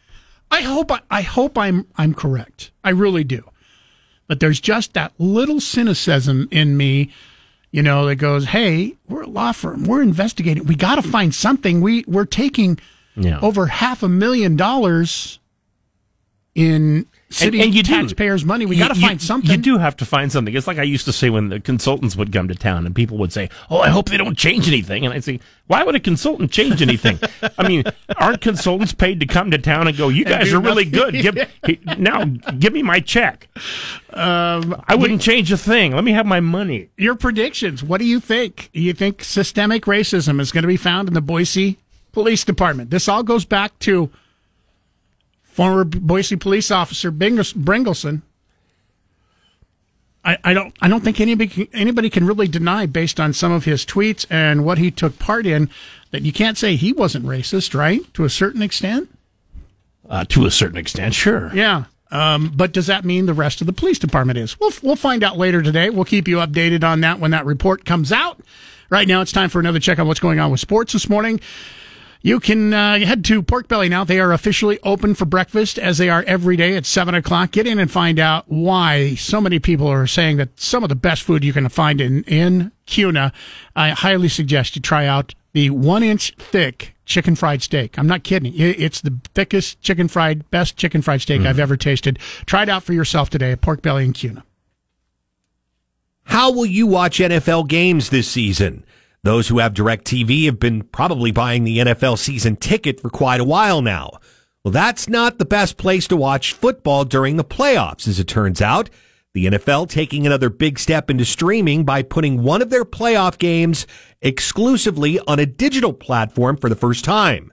I hope I, I hope I'm I'm correct. I really do. But there's just that little cynicism in me, you know, that goes, "Hey, we're a law firm. We're investigating. We got to find something. We we're taking
Yeah.
over half a million dollars in city
and you do.
taxpayers' money. We got to find something.
You do have to find something. It's like I used to say when the consultants would come to town and people would say, "Oh, I hope they don't change anything." And I'd say, "Why would a consultant change anything? I mean, aren't consultants paid to come to town and go, "You guys are really good. Give now, give me my check."
Um,
I wouldn't change a thing. Let me have my money.
your predictions. What do you think? You think systemic racism is going to be found in the Boise Police Department? This all goes back to former Boise police officer Bringelson. I, I don't. I don't think anybody can, anybody can really deny, based on some of his tweets and what he took part in, that you can't say he wasn't racist, right? To a certain extent.
Uh, to a certain extent, sure.
Yeah. Um, but does that mean the rest of the police department is? We'll, we'll find out later today. We'll keep you updated on that when that report comes out. Right now, it's time for another check on what's going on with sports this morning. You can uh, head to Pork Belly now. They are officially open for breakfast as they are every day at 7 o'clock. Get in and find out why so many people are saying that some of the best food you can find in, in Kuna. I highly suggest you try out the one inch thick chicken fried steak. I'm not kidding. It's the thickest chicken fried, best chicken fried steak I've ever tasted. Try it out for yourself today at Pork Belly in Kuna.
How will you watch NFL games this season? Those who have DirecTV have been probably buying the NFL season ticket for quite a while now. Well, that's not the best place to watch football during the playoffs, as it turns out. The NFL taking another big step into streaming by putting one of their playoff games exclusively on a digital platform for the first time.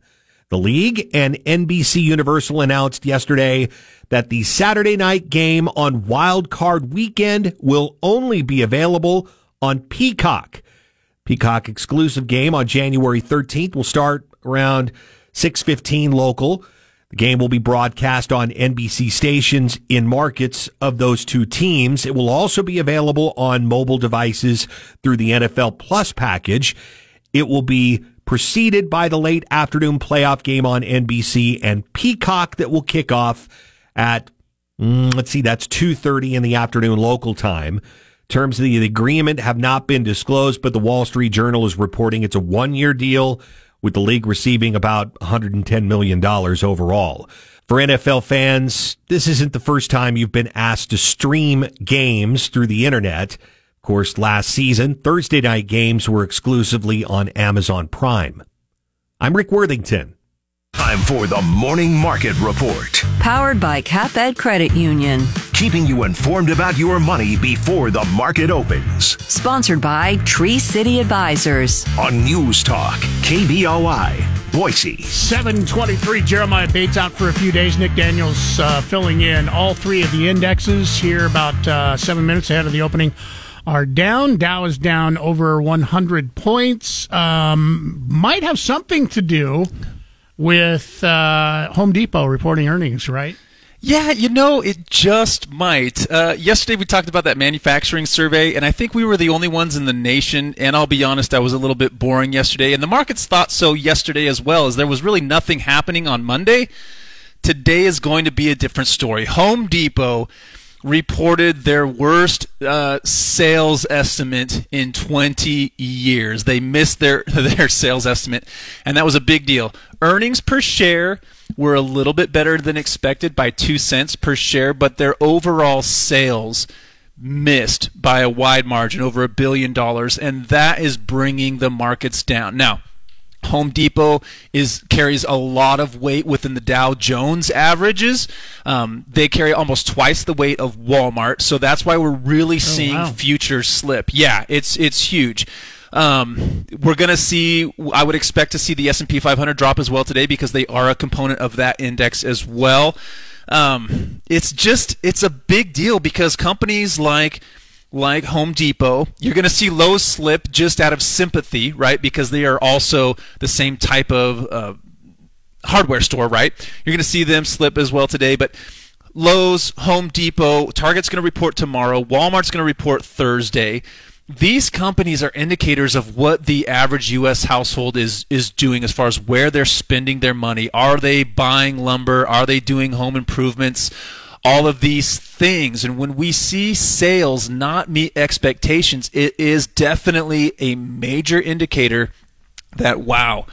The league and NBC Universal announced yesterday that the Saturday night game on Wild Card Weekend will only be available on Peacock. Peacock exclusive game on January 13th will start around 6:15 local. The game will be broadcast on NBC stations in markets of those two teams. It will also be available on mobile devices through the NFL Plus package. It will be preceded by the late afternoon playoff game on NBC and Peacock that will kick off at mm, let's see that's 2:30 in the afternoon local time. Terms of the agreement have not been disclosed, but the Wall Street Journal is reporting it's a one-year deal with the league receiving about $110 million overall. For NFL fans, this isn't the first time you've been asked to stream games through the internet. Of course, last season, Thursday night games were exclusively on Amazon Prime. I'm Rick Worthington.
Time for the Morning Market Report.
Powered by CapEd Credit Union.
Keeping you informed about your money before the market opens.
Sponsored by Tree City Advisors.
On News Talk, KBOI. Boise.
723. Jeremiah Bates out for a few days. Nick Daniels uh, filling in. All three of the indexes here about uh, seven minutes ahead of the opening are down. Dow is down over 100 points. Um, might have something to do with uh, Home Depot reporting earnings, right?
Yeah, you know, it just might. Uh, yesterday we talked about that manufacturing survey, and I think we were the only ones in the nation. And I'll be honest, I was a little bit boring yesterday, and the markets thought so yesterday as well, as there was really nothing happening on Monday. Today is going to be a different story. Home Depot reported their worst uh, sales estimate in 20 years. They missed their their sales estimate, and that was a big deal. Earnings per share were a little bit better than expected by 2 cents per share, but their overall sales missed by a wide margin over a billion dollars and that is bringing the markets down. Now, Home Depot is carries a lot of weight within the Dow Jones averages. Um, they carry almost twice the weight of Walmart, so that's why we're really seeing
wow.
futures slip. Yeah, it's it's huge. Um, we're gonna see. I would expect to see the S and P 500 drop as well today because they are a component of that index as well. Um, it's just it's a big deal because companies like like Home Depot, you're going to see Lowe's slip just out of sympathy, right? Because they are also the same type of uh, hardware store, right? You're going to see them slip as well today, but Lowe's, Home Depot, Target's going to report tomorrow, Walmart's going to report Thursday. These companies are indicators of what the average U.S. household is is doing as far as where they're spending their money. Are they buying lumber? Are they doing home improvements? all of these things. And when we see sales not meet expectations, it is definitely a major indicator that, wow,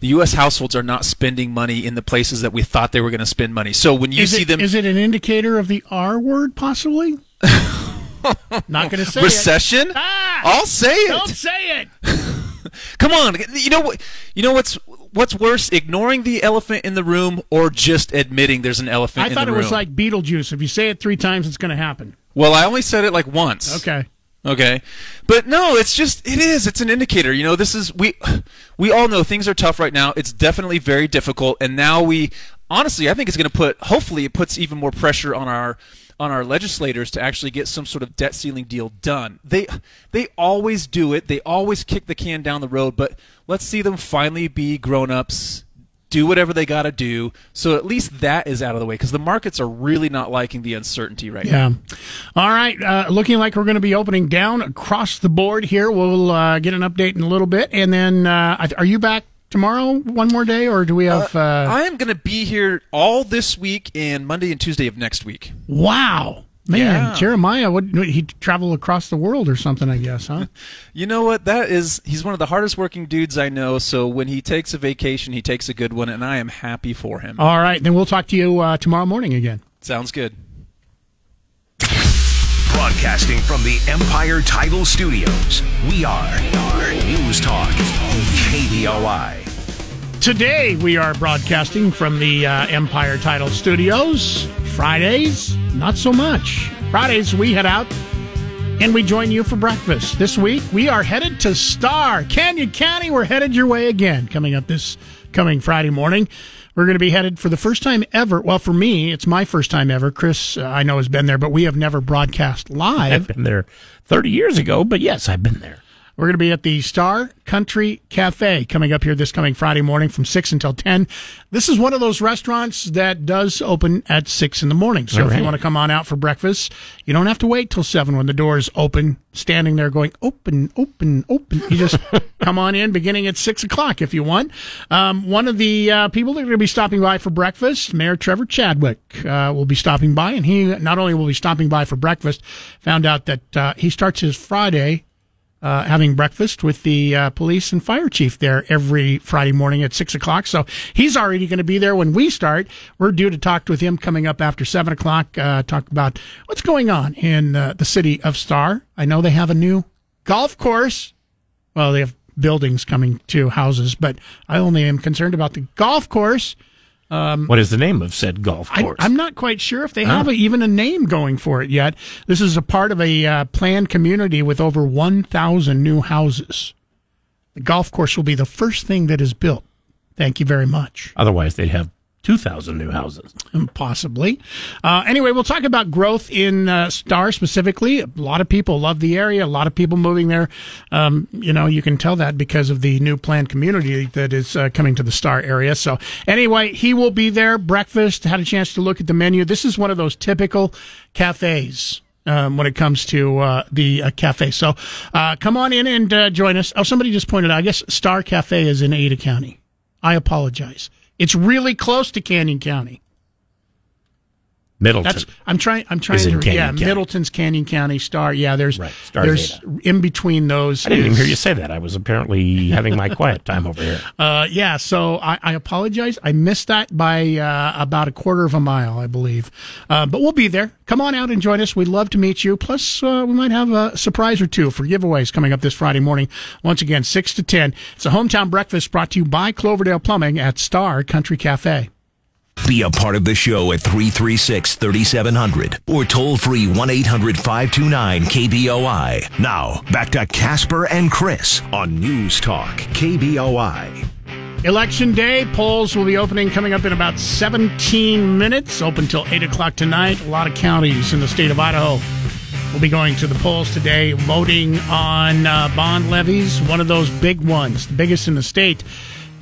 the U.S. households are not spending money in the places that we thought they were going to spend money. So when you
is
see
it,
them.
Is it an indicator of the R word, possibly? Not going to say
recession.
It. Ah,
I'll say it.
Don't say it.
Come on. You know what? You know what's what's worse, ignoring the elephant in the room or just admitting there's an elephant
I
in the
thought
room?
it was like Beetlejuice. If you say it three times, it's going to happen.
Well, I only said it like once.
Okay.
Okay. But no, it's just it is. It's an indicator. You know, this is we we all know things are tough right now. It's definitely very difficult and now we honestly, I think it's going to put hopefully it puts even more pressure on our on our legislators to actually get some sort of debt ceiling deal done. They they always do it. They always kick the can down the road, but let's see them finally be grown-ups do whatever they got to do. So at least that is out of the way because the markets are really not liking the uncertainty right
Yeah.
now.
All right. Uh, looking like we're going to be opening down across the board here. We'll uh, get an update in a little bit. And then, uh, are you back tomorrow one more day, or do we have. Uh,
I am going to be here all this week and Monday and Tuesday of next week.
wow. Man,
Yeah.
Jeremiah, would he travel across the world or something, I guess, huh?
You know what? That is, he's one of the hardest working dudes I know. So when he takes a vacation, he takes a good one, and I am happy for him.
All right. Then we'll talk to you uh, tomorrow morning again.
Sounds good.
Broadcasting from the Empire Title Studios, we are News Talk, KBOI.
Today we are broadcasting from the uh, Empire Title Studios. Fridays, not so much. Fridays we head out and we join you for breakfast. This week we are headed to Star Canyon County. We're headed your way again. Coming up this coming Friday morning, we're going to be headed for the first time ever. Well, for me, it's my first time ever. Chris, uh, I know has been there, but we have never broadcast live.
I've been there 30 years ago, but yes, I've been there.
We're going to be at the Star Country Cafe coming up here this coming Friday morning from 6 until 10. This is one of those restaurants that does open at 6 in the morning. So
All
if you want to come on out for breakfast, you don't have to wait till 7 when the doors open, standing there going, open, open, open. You just come on in beginning at 6 o'clock if you want. Um, one of the uh, people that are going to be stopping by for breakfast, Mayor Trevor Chadwick, uh, will be stopping by. And he not only will be stopping by for breakfast, found out that uh, he starts his Friday uh, having breakfast with the uh, police and fire chief there every Friday morning at six o'clock. So he's already going to be there when we start. We're due to talk with him coming up after seven o'clock. Uh, talk about what's going on in uh, the city of Star. I know they have a new golf course. Well, they have buildings coming to houses, but I only am concerned about the golf course. Um,
What is the name of said golf course?
I'm not quite sure if they
Huh?
have a, even a name going for it yet. This is a part of a uh, planned community with over 1,000 new houses. The golf course will be the first thing that is built Thank you very much.
Otherwise, they'd have 2,000 new houses.
Possibly. Uh, anyway, we'll talk about growth in uh, Star specifically. A lot of people love the area. A lot of people moving there. Um, you know, you can tell that because of the new planned community that is uh, coming to the Star area. So, anyway, he will be there. Breakfast. Had a chance to look at the menu. This is one of those typical cafes. Um, when it comes to uh, the uh, cafe, so uh, come on in and uh, join us. Oh, somebody just pointed out. I guess Star Cafe is in Ada County. I apologize. It's really close to Canyon County.
Middleton.
That's I'm trying. I'm trying to. Yeah,
County.
Middleton's Canyon County Star. Yeah, there's
Star's
there's in between those.
I didn't even hear you say that. I was apparently having my quiet time over here.
Uh, yeah, so I, I apologize. I missed that by uh, about a quarter of a mile, I believe. Uh, but we'll be there. Come on out and join us. We'd love to meet you. Plus, uh, we might have a surprise or two for giveaways coming up this Friday morning. Once again, 6 to 10. It's a hometown breakfast brought to you by Cloverdale Plumbing at Star Country Cafe.
Be a part of the show at 336 3700 or toll free 1 800 529 KBOI. Now, back to Kasper and Chris on News Talk KBOI.
Election day polls will be opening coming up in about 17 minutes, open till 8 o'clock tonight. A lot of counties in the state of Idaho will be going to the polls today, voting on uh, bond levies, one of those big ones, the biggest in the state.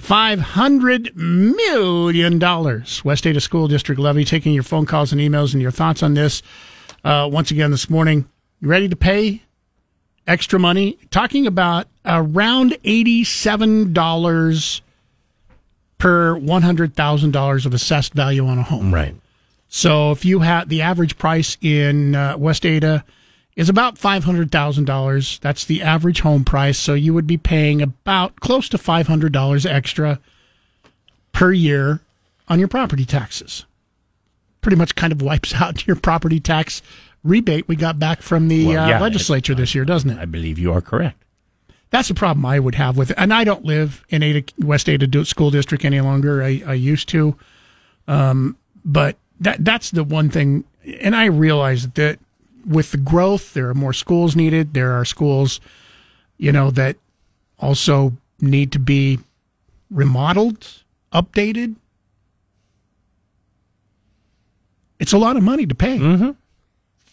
$500 million. West Ada School District levy, taking your phone calls and emails and your thoughts on this. Uh, once again this morning, you ready to pay extra money? Talking about around $87 per $100,000 of assessed value on a home.
Right.
So if you have the average price in uh, West Ada is about $500,000. That's the average home price. So you would be paying about close to $500 extra per year on your property taxes. Pretty much kind of wipes out your property tax rebate we got back from the
Well,
uh, legislature this year, doesn't it?
I believe you are correct.
That's the problem I would have with it. And I don't live in Ada, West Ada School District any longer. I, I used to. Um, but that that's the one thing. And I realize that with the growth, there are more schools needed. There are schools, you know, that also need to be remodeled, updated. It's a lot of money to pay.
Mm-hmm.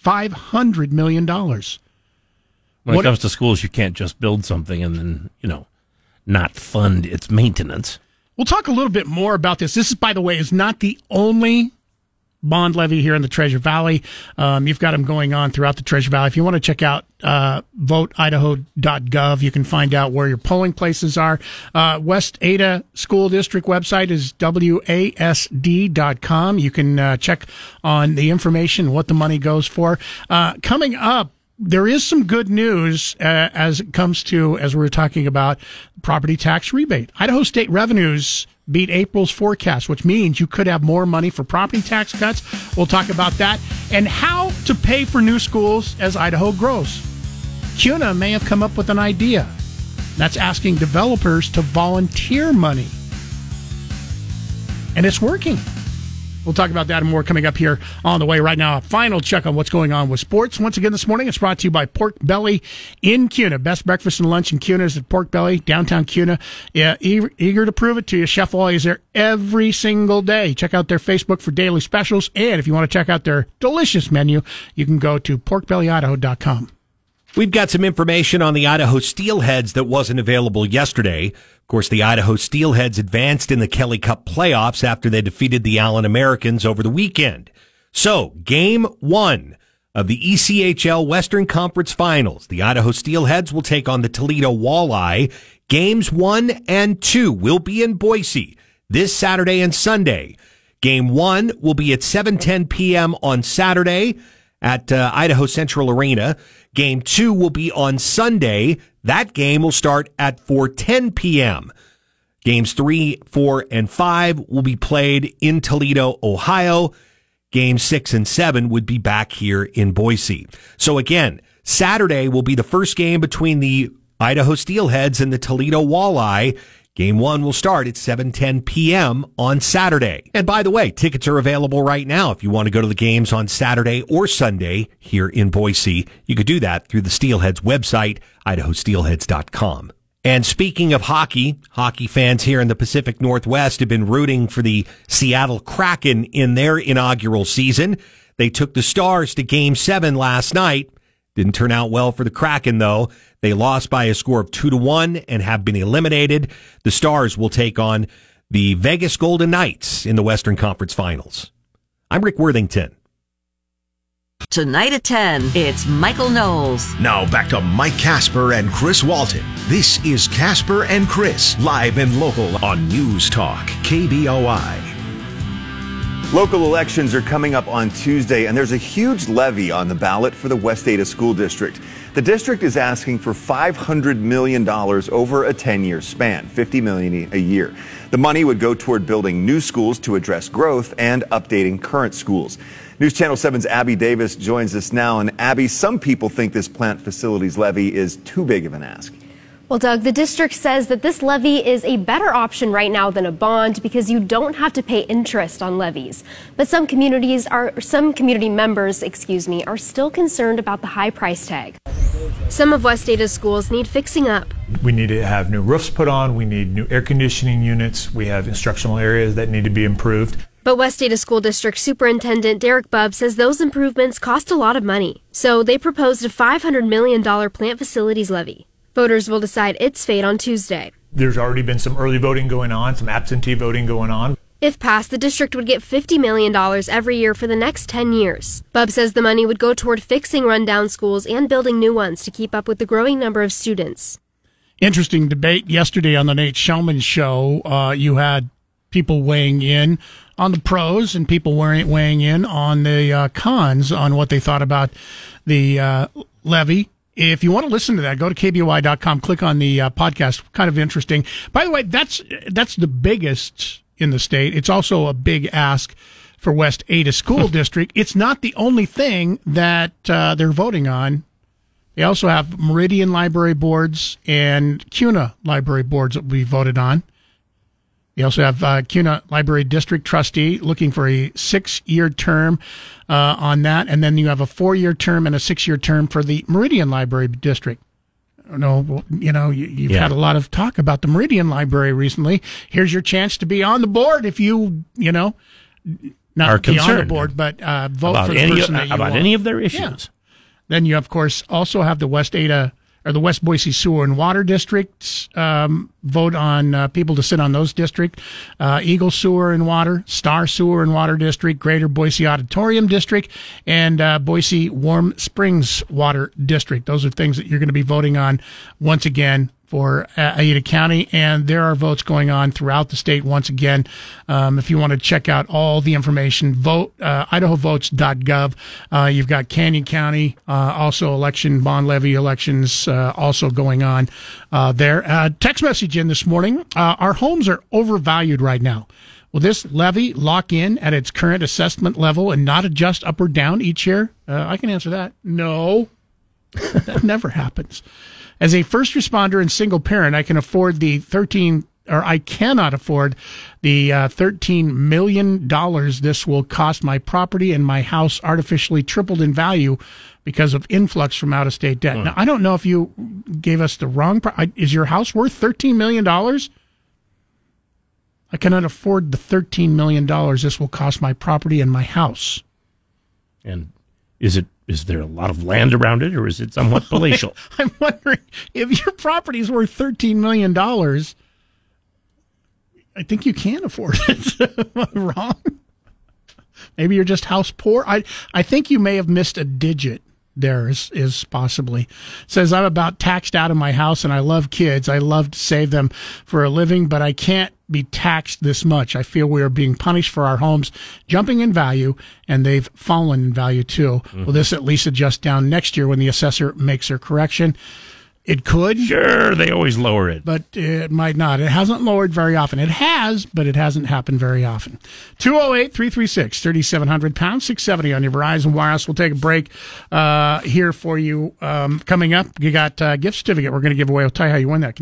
$500 million.
When
What-
it comes to schools, you can't just build something and then, you know, not fund its maintenance.
We'll talk a little bit more about this. This is, by the way, is not the only bond levy here in the Treasure Valley. Um, you've got them going on throughout the Treasure Valley. If you want to check out uh, voteidaho.gov, you can find out where your polling places are. Uh, West Ada School District website is wasd.com. You can uh, check on the information, what the money goes for. Uh, coming up, there is some good news uh, as it comes to as we were talking about property tax rebate. Idaho state revenues beat April's forecast, which means you could have more money for property tax cuts. We'll talk about that and how to pay for new schools as Idaho grows. Kuna may have come up with an idea. That's asking developers to volunteer money. And it's working. We'll talk about that and more coming up here on the way right now. A final check on what's going on with sports. Once again this morning, it's brought to you by Pork Belly in Kuna. Best breakfast and lunch in Kuna is at Pork Belly, downtown Kuna. Yeah, eager, to prove it to you. Chef Wally is there every single day. Check out their Facebook for daily specials. And if you want to check out their delicious menu, you can go to porkbellyidaho.com.
We've got some information on the Idaho Steelheads that wasn't available yesterday. Of course, the Idaho Steelheads advanced in the Kelly Cup playoffs after they defeated the Allen Americans over the weekend. So, game one of the ECHL Western Conference Finals, the Idaho Steelheads will take on the Toledo Walleye. Games one and two will be in Boise this Saturday and Sunday. Game one will be at 7:10 p.m. on Saturday at uh, Idaho Central Arena. Game two will be on Sunday. That game will start at 4:10 p.m. Games three, four, and five will be played in Toledo, Ohio. Games six and seven would be back here in Boise. So again, Saturday will be the first game between the Idaho Steelheads and the Toledo Walleye. Game one will start at 7:10 p.m. on Saturday. And by the way, tickets are available right now if you want to go to the games on Saturday or Sunday here in Boise. You could do that through the Steelheads website, idahosteelheads.com. And speaking of hockey, hockey fans here in the Pacific Northwest have been rooting for the Seattle Kraken in their inaugural season. They took the Stars to game seven last night. Didn't turn out well for the Kraken though. They lost by a score of two to one and have been eliminated. The Stars will take on the Vegas Golden Knights in the Western Conference Finals. I'm Rick Worthington.
Tonight at 10, it's Michael Knowles.
Now back to Mike Kasper and Chris Walton. This is Kasper and Chris, live and local on News Talk, KBOI.
Local elections are coming up on Tuesday, and there's a huge levy on the ballot for the West Ada School District. The district is asking for $500 million over a 10 year span, 50 million a year. The money would go toward building new schools to address growth and updating current schools. News Channel 7's Abby Davis joins us now. And Abby, some people think this plant facilities levy is too big of an ask.
Well, Doug, the district says that this levy is a better option right now than a bond because you don't have to pay interest on levies. But some communities are, some community members, excuse me, are still concerned about the high price tag. Some of West Ada's schools need fixing up.
We need to have new roofs put on. We need new air conditioning units. We have instructional areas that need to be improved.
But West Ada School District Superintendent Derek Bub says those improvements cost a lot of money. So they proposed a $500 million plant facilities levy. Voters will decide its fate on Tuesday.
There's already been some early voting going on, some absentee voting going on.
If passed, the district would get $50 million every year for the next 10 years. Bub says the money would go toward fixing rundown schools and building new ones to keep up with the growing number of students.
Interesting debate yesterday on the Nate Shelman show. Uh, you had people weighing in on the pros and people weighing in on the uh, cons on what they thought about the uh, levy. If you want to listen to that, go to kboi.com, click on the uh, podcast. Kind of interesting. By the way, that's that's the biggest in the state. It's also a big ask for West Ada School District. It's not the only thing that uh, they're voting on. They also have Meridian Library Boards and Kuna Library Boards that will be voted on. You also have uh, Kuna Library District Trustee looking for a six year term uh, on that. And then you have a four year term and a six year term for the Meridian Library District. No, you know, you, have yeah. had a lot of talk about the Meridian Library recently. Here's your chance to be on the board if you, you know, not
Are
be on the board, but uh, vote
about
for the
any,
person that you
about
want.
any of their issues.
Yeah. Then you, of course, also have the West Ada or the West Boise Sewer and Water Districts um, vote on uh, people to sit on those districts. Uh, Eagle Sewer and Water, Star Sewer and Water District, Greater Boise Auditorium District, and uh, Boise Warm Springs Water District. Those are things that you're going to be voting on once again for uh, Ada County, and there are votes going on throughout the state once again. Um, if you want to check out all the information, vote uh, idahovotes.gov. Uh, you've got Canyon County, uh, also election bond levy elections uh, also going on uh, there. text message in this morning: Our homes are overvalued right now. Will this levy lock in at its current assessment level and not adjust up or down each year? I can answer that. No, that never happens. As a first responder and single parent, I can afford the 13 or I cannot afford the uh, $13 million this will cost my property and my house artificially tripled in value because of influx from out of state debt. Now, I don't know if you gave us the wrong. Pro- is your house worth $13 million? I cannot afford the $13 million this will cost my property and my house.
And is it is there a lot of land around it, or is it somewhat palatial?
I'm wondering if your property is worth thirteen million dollars. I think you can afford it. Am I wrong? Maybe you're just house poor. I I think you may have missed a digit. There is is possibly says I'm about taxed out of my house, and I love kids. I love to save them for a living, but I can't be taxed this much. I feel we are being punished for our homes jumping in value and they've fallen in value too. Mm-hmm. Will this at least adjust down next year when the assessor makes her correction? It could.
Sure, they always lower it.
But it might not. It hasn't lowered very often. It has, but it hasn't happened very often. 208 336 3700 pound 670 on your Verizon Wireless. We'll take a break uh, here for you. Um, coming up, you got a gift certificate we're going to give away. I'll tell you how you win that.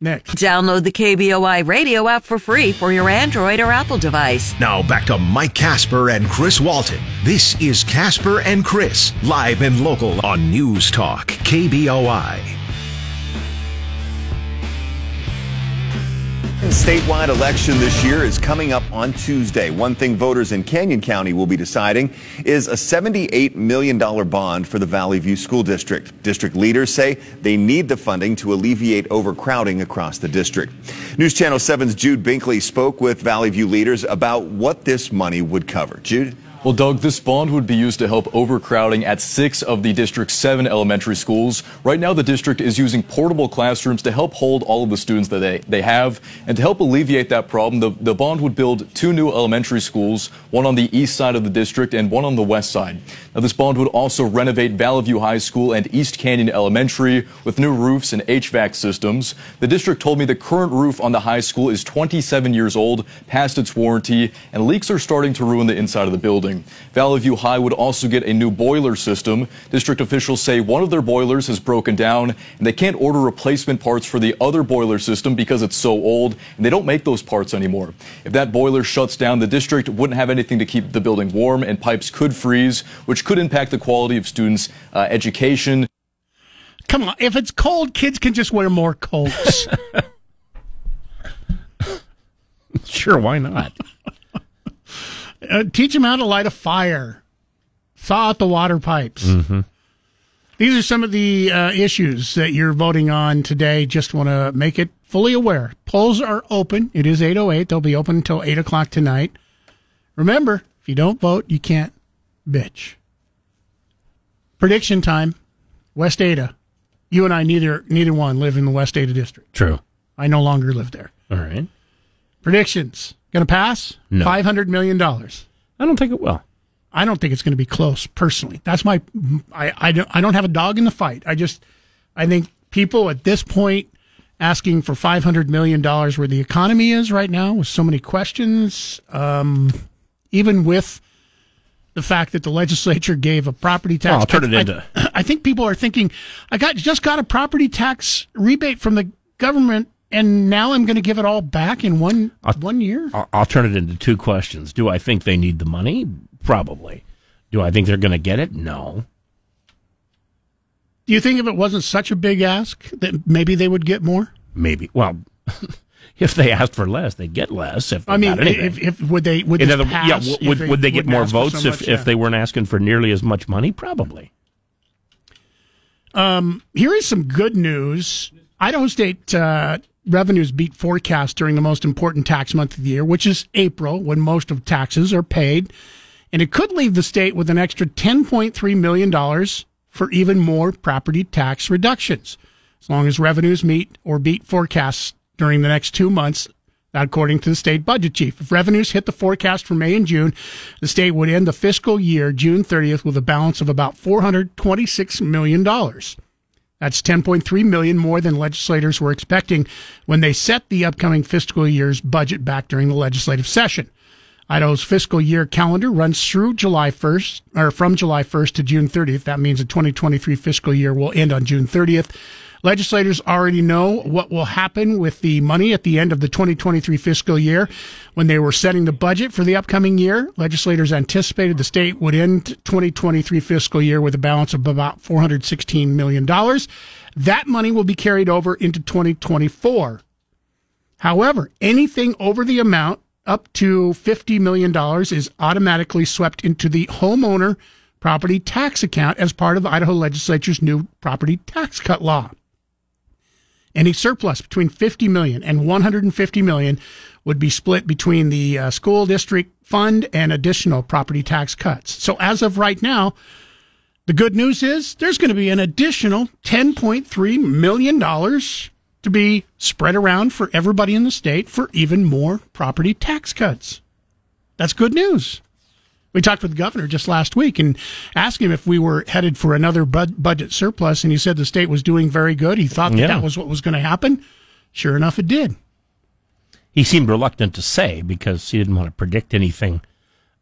Next.
Download the KBOI radio app for free for your Android or Apple device.
Now back to Mike Kasper and Chris Walton. This is Kasper and Chris, live and local on News Talk, KBOI.
Statewide election this year is coming up on Tuesday. One thing voters in Canyon County will be deciding is a $78 million bond for the Valley View School District. District leaders say they need the funding to alleviate overcrowding across the district. News Channel 7's Jude Binkley spoke with Valley View leaders about what this money would cover. Jude?
Well, Doug, this bond would be used to help overcrowding at six of the district's seven elementary schools. Right now, the district is using portable classrooms to help hold all of the students that they, they have. And to help alleviate that problem, the, the bond would build two new elementary schools, one on the east side of the district and one on the west side. Now, this bond would also renovate Valley View High School and East Canyon Elementary with new roofs and HVAC systems. The district told me the current roof on the high school is 27 years old, past its warranty, and leaks are starting to ruin the inside of the building. Valley View High would also get a new boiler system. District officials say one of their boilers has broken down and they can't order replacement parts for the other boiler system because it's so old and they don't make those parts anymore. If that boiler shuts down, the district wouldn't have anything to keep the building warm and pipes could freeze, which could impact the quality of students' uh, education.
Come on, if it's cold, kids can just wear more coats.
sure, why not?
uh, teach them how to light a fire, thaw out the water pipes.
Mm-hmm.
These are some of the uh, issues that you're voting on today. Just want to make it fully aware. Polls are open. It is 8.08. They'll be open until 8 o'clock tonight. Remember, if you don't vote, you can't bitch. Prediction time. West Ada. You and I, neither neither one live in the West Ada district.
True.
I no longer live there.
All right.
Predictions. Going to pass?
No.
$500 million. I
don't think it will.
I don't think it's going to be close, personally. That's my, I, I, don't, I don't have a dog in the fight. I just, I think people at this point asking for $500 million where the economy is right now with so many questions, um, even with the fact that the legislature gave a property tax.
Oh, I'll turn it
I,
into.
I, I think people are thinking, I got just got a property tax rebate from the government and now I'm going to give it all back in one
I'll,
one year.
I'll, I'll, turn it into two questions. Do I think they need the money? Probably. Do I think they're going to get it? No.
Do you think if it wasn't such a big ask that maybe they would get more?
Maybe. Well, if they asked for less, they'd get less. If
I mean, if, if would they would
other,
pass
yeah, would
if
would they get more votes
so
if,
much?
if
Yeah.
they weren't asking for nearly as much money? Probably.
Um, here is some good news. Idaho State uh, revenues beat forecast during the most important tax month of the year, which is April, when most of taxes are paid. And it could leave the state with an extra $10.3 million for even more property tax reductions, as long as revenues meet or beat forecasts during the next two months, according to the state budget chief. If revenues hit the forecast for May and June, the state would end the fiscal year June 30th with a balance of about $426 million. That's 10.3 million more than legislators were expecting when they set the upcoming fiscal year's budget back during the legislative session. Idaho's fiscal year calendar runs through July 1st, or from July 1st to June 30th. That means the 2023 fiscal year will end on June 30th. Legislators already know what will happen with the money at the end of the 2023 fiscal year. When they were setting the budget for the upcoming year, legislators anticipated the state would end 2023 fiscal year with a balance of about $416 million. That money will be carried over into 2024. However, anything over the amount up to $50 million is automatically swept into the homeowner property tax account as part of Idaho legislature's new property tax cut law. Any surplus between 50 million and 150 million would be split between the uh, school district fund and additional property tax cuts. So as of right now, the good news is there's going to be an additional $10.3 million to be spread around for everybody in the state for even more property tax cuts. That's good news. We talked with the governor just last week and asked him if we were headed for another bud- budget surplus, and he said the state was doing very good. He thought that
Yeah.
that was what was going to happen. Sure enough, it did.
He seemed reluctant to say because he didn't want to predict anything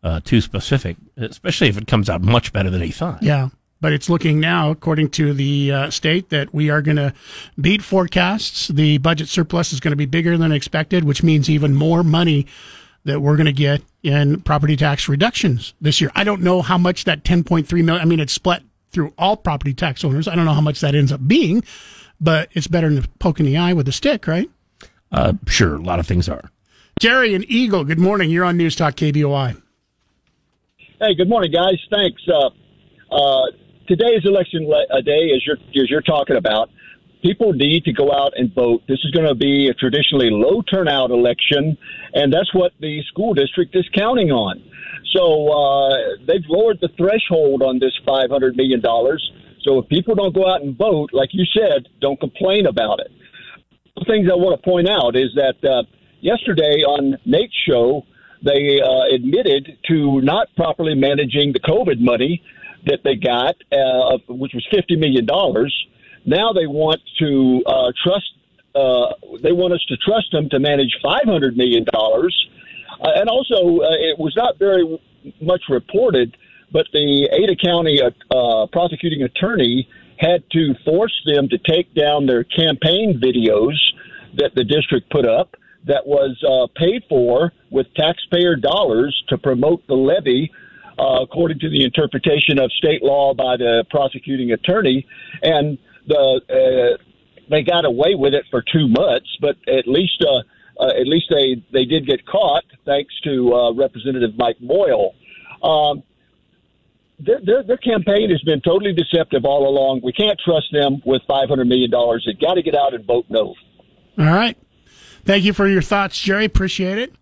uh, too specific, especially if it comes out much better than he thought.
Yeah. But it's looking now, according to the uh, state, that we are going to beat forecasts. The budget surplus is going to be bigger than expected, which means even more money that we're going to get in property tax reductions this year. I don't know how much that 10.3 million, I mean, it's split through all property tax owners. I don't know how much that ends up being, but it's better than poking the eye with a stick, right?
uh, sure, a lot of things are.
Jerry and Eagle, good morning. You're on News Talk KBOI.
Hey, good morning, guys. Thanks. Uh, uh, today's election le- day, as you're as you're talking about, people need to go out and vote. This is going to be a traditionally low turnout election, and that's what the school district is counting on. So uh, they've lowered the threshold on this five hundred million dollars. So if people don't go out and vote, like you said, don't complain about it. The things I want to point out is that uh, yesterday on Nate's show, they uh, admitted to not properly managing the COVID money that they got, uh, which was fifty million dollars. Now they want to uh, trust. Uh, they want us to trust them to manage five hundred million dollars, uh, and also uh, it was not very much reported, but the Ada County uh, uh, prosecuting attorney had to force them to take down their campaign videos that the district put up that was uh, paid for with taxpayer dollars to promote the levy, uh, according to the interpretation of state law by the prosecuting attorney. And the uh, they got away with it for two months, but at least uh, uh, at least they they did get caught thanks to uh, Representative Mike Moyle. Um, their, their, their campaign has been totally deceptive all along. We can't trust them with five hundred million dollars. They got to get out and vote no.
All right. Thank you for your thoughts, Jerry. Appreciate it.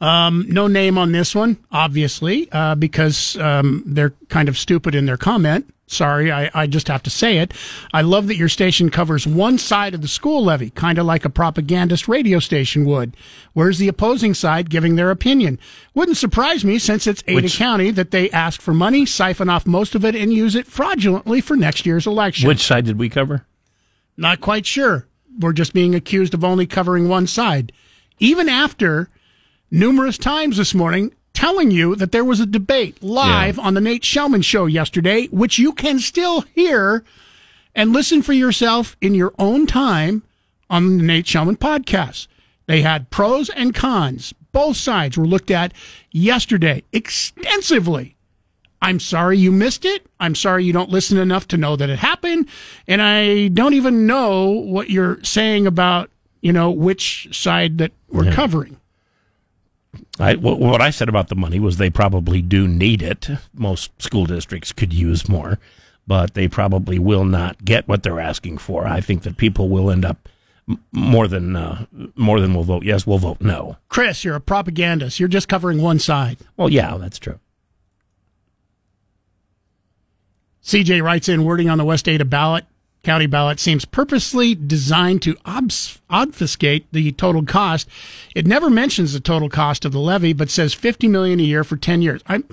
Um, no name on this one, obviously, uh, because um, they're kind of stupid in their comment. Sorry, I, I just have to say it. I love that your station covers one side of the school levy, kind of like a propagandist radio station would. Where's the opposing side giving their opinion? Wouldn't surprise me since it's Ada
Which-
County that they ask for money, siphon off most of it, and use it fraudulently for next year's election.
Which side did we cover?
Not quite sure. We're just being accused of only covering one side. Even after numerous times this morning telling you that there was a debate live on the Nate Shelman show yesterday, which you can still hear and listen for yourself in your own time on the Nate Shelman podcast. They had pros and cons. Both sides were looked at yesterday extensively. I'm sorry you missed it. I'm sorry you don't listen enough to know that it happened. And I don't even know what you're saying about, you know, which side that we're
Yeah.
covering.
I, wh- what I said about the money was they probably do need it. Most school districts could use more, but they probably will not get what they're asking for. I think that people will end up m- more than uh, more than will vote yes, will vote no.
Chris, you're a propagandist. You're just covering one side.
Well, yeah, that's true.
CJ writes in wording on the West Ada ballot, county ballot seems purposely designed to obs- obfuscate the total cost. It never mentions the total cost of the levy, but says 50 million a year for 10 years. I'm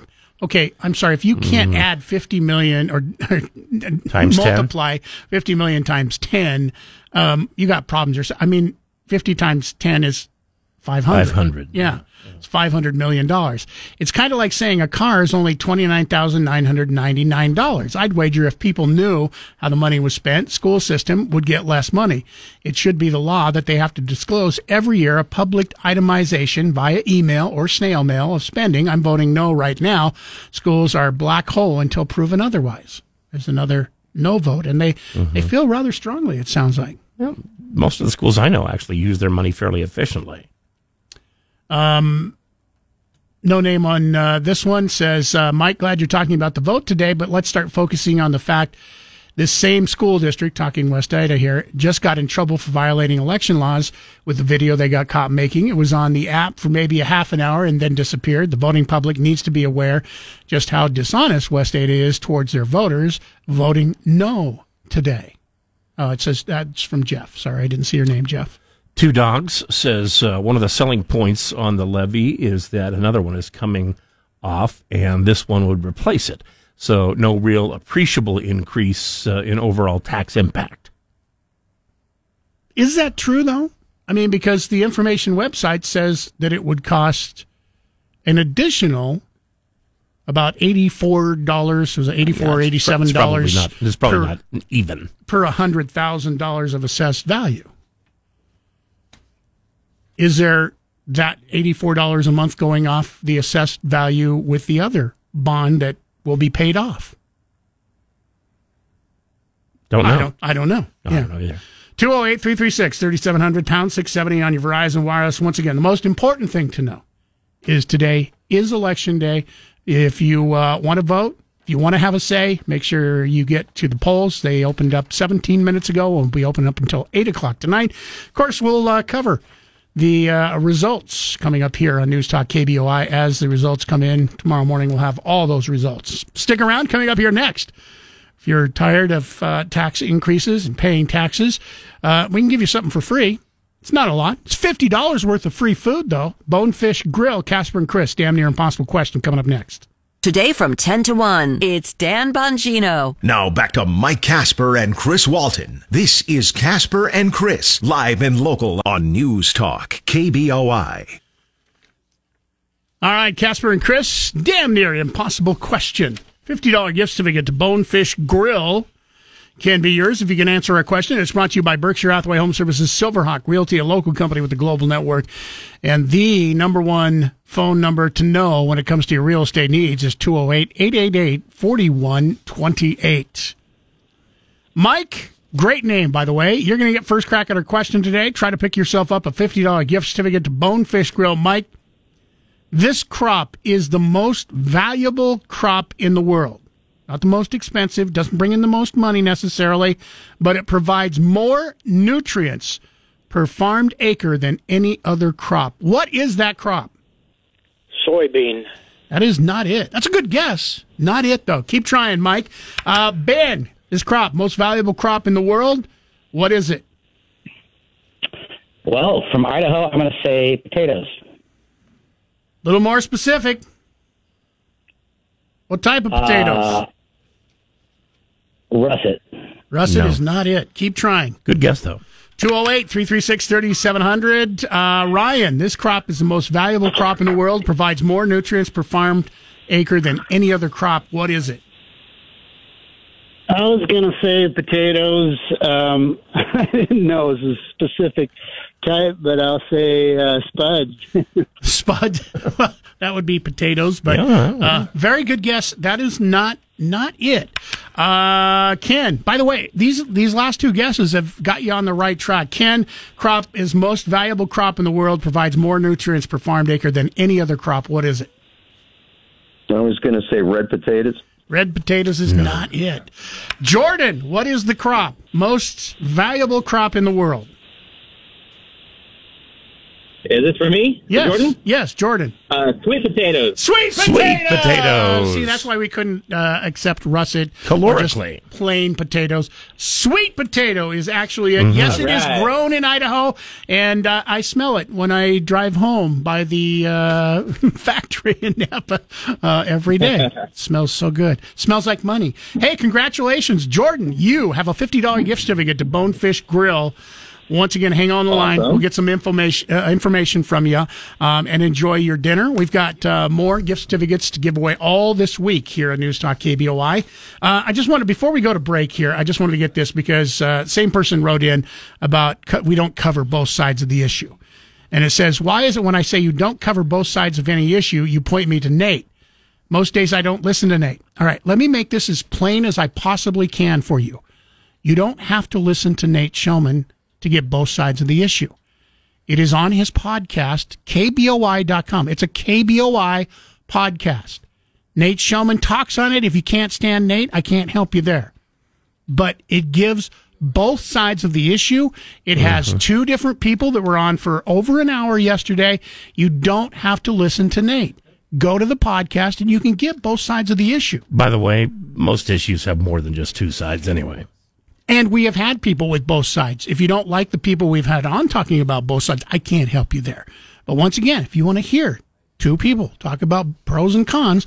okay. I'm sorry if you can't add 50 million or,
Times 10.
multiply 50 million times 10. Um, you got problems. I mean, 50 times 10 is 500.
500.
Yeah. It's $500 million. It's kind of like saying a car is only $29,999. I'd wager if people knew how the money was spent, school system would get less money. It should be the law that they have to disclose every year a public itemization via email or snail mail of spending. I'm voting no right now. Schools are black hole until proven otherwise. There's another no vote and they, mm-hmm. they feel rather strongly, it sounds like.
Most of the schools I know actually use their money fairly efficiently.
Um, no name on uh, this one says, uh, Mike, glad you're talking about the vote today, but let's start focusing on the fact this same school district, talking West Ada here, just got in trouble for violating election laws with the video they got caught making. It was on the app for maybe a half an hour and then disappeared. The voting public needs to be aware just how dishonest West Ada is towards their voters voting no today. Oh, it says that's from Jeff. Sorry, I didn't see your name, Jeff.
Two Dogs says uh, one of the selling points on the levy is that another one is coming off, and this one would replace it. So no real appreciable increase uh, in overall tax impact.
Is that true though? I mean, because the information website says that it would cost an additional about eighty-four dollars. Was it eighty-four,
Yeah,
eighty-seven
pro- it's probably
dollars?
not- It's probably
per,
not even.
per a hundred thousand dollars of assessed value. Is there that eighty-four dollars a month going off the assessed value with the other bond that will be paid off?
Don't know.
I don't. I don't know.
I
yeah.
don't know either.
208 336 3700, pound 670 on your Verizon Wireless. Once again, the most important thing to know is today is election day. If you uh, want to vote, if you want to have a say, make sure you get to the polls. They opened up 17 minutes ago. Will be open up until 8 o'clock tonight. Of course, we'll uh, cover the uh, results coming up here on News Talk KBOI. As the results come in tomorrow morning, we'll have all those results. Stick around. Coming up here next. If you're tired of uh, tax increases and paying taxes, uh, we can give you something for free. It's not a lot. It's fifty dollars worth of free food, though. Bonefish Grill, Kasper and Chris. Damn near impossible question coming up next.
Today from 10 to 1, it's Dan Bongino.
Now back to Mike Kasper and Chris Walton. This is Kasper and Chris, live and local on News Talk, KBOI.
All right, Kasper and Chris, damn near impossible question. $50 gift certificate to Bonefish Grill can be yours if you can answer our question. It's brought to you by Berkshire Hathaway Home Services Silverhawk Realty, a local company with a global network. And the number one phone number to know when it comes to your real estate needs is 208 888 4128. Mike, great name, by the way. You're going to get first crack at our question today. Try to pick yourself up a $50 gift certificate to Bonefish Grill. Mike, this crop is the most valuable crop in the world. Not the most expensive, doesn't bring in the most money necessarily, but it provides more nutrients per farmed acre than any other crop. What is that crop?
Soybean.
That is not it. That's a good guess. Not it, though. Keep trying, Mike. Uh, ben, this crop, most valuable crop in the world. What is it?
Well, from Idaho, I'm going to say potatoes.
A little more specific. What type of potatoes?
Uh, russet.
Russet
no.
is not it. Keep trying.
Good guess, though.
208 336 3700. Ryan, this crop is the most valuable crop in the world, provides more nutrients per farmed acre than any other crop. What is it?
I was going to say potatoes. Um, I didn't know it was a specific type, but I'll say uh, spud.
spud. that would be potatoes, but
Yeah.
uh, very good guess. That is not not it. Uh, Ken, by the way, these these last two guesses have got you on the right track. Ken, crop is most valuable crop in the world, provides more nutrients per farmed acre than any other crop. What is it?
I was going to say red potatoes.
Red potatoes is not it. Jordan, what is the crop? Most valuable crop in the world?
Is it for me?
Yes.
Jordan?
Yes, Jordan.
Uh, sweet potatoes.
Sweet
Sweet
potatoes.
potatoes.
See, that's why we couldn't uh, accept russet. or just
Calorically.
plain potatoes. Sweet potato is actually it.
Mhm.
Yes, it is
Alright.
grown in Idaho, and uh, I smell it when I drive home by the uh, factory in Nampa uh, every day. smells so good. Smells like money. Hey, congratulations, Jordan! You have a fifty dollar gift certificate to Bonefish Grill. Once again, hang on the line. We'll get some information uh, information from you um, and enjoy your dinner. We've got uh, more gift certificates to give away all this week here at News Talk KBOI. Uh, I just wanted before we go to break here, I just wanted to get this because uh, same person wrote in about co- we don't cover both sides of the issue, and it says why is it when I say you don't cover both sides of any issue, you point me to Nate? Most days I don't listen to Nate. All right, let me make this as plain as I possibly can for you. You don't have to listen to Nate Shelman to get both sides of the issue. It is on his podcast, KBOI.com. It's a KBOI podcast. Nate Shelman talks on it. If you can't stand Nate, I can't help you there. But it gives both sides of the issue. It has uh-huh. two different people that were on for over an hour yesterday. You don't have to listen to Nate. Go to the podcast and you can get both sides of the issue.
By the way, most issues have more than just two sides anyway.
And we have had people with both sides. If you don't like the people we've had on talking about both sides, I can't help you there. But once again, if you want to hear two people talk about pros and cons,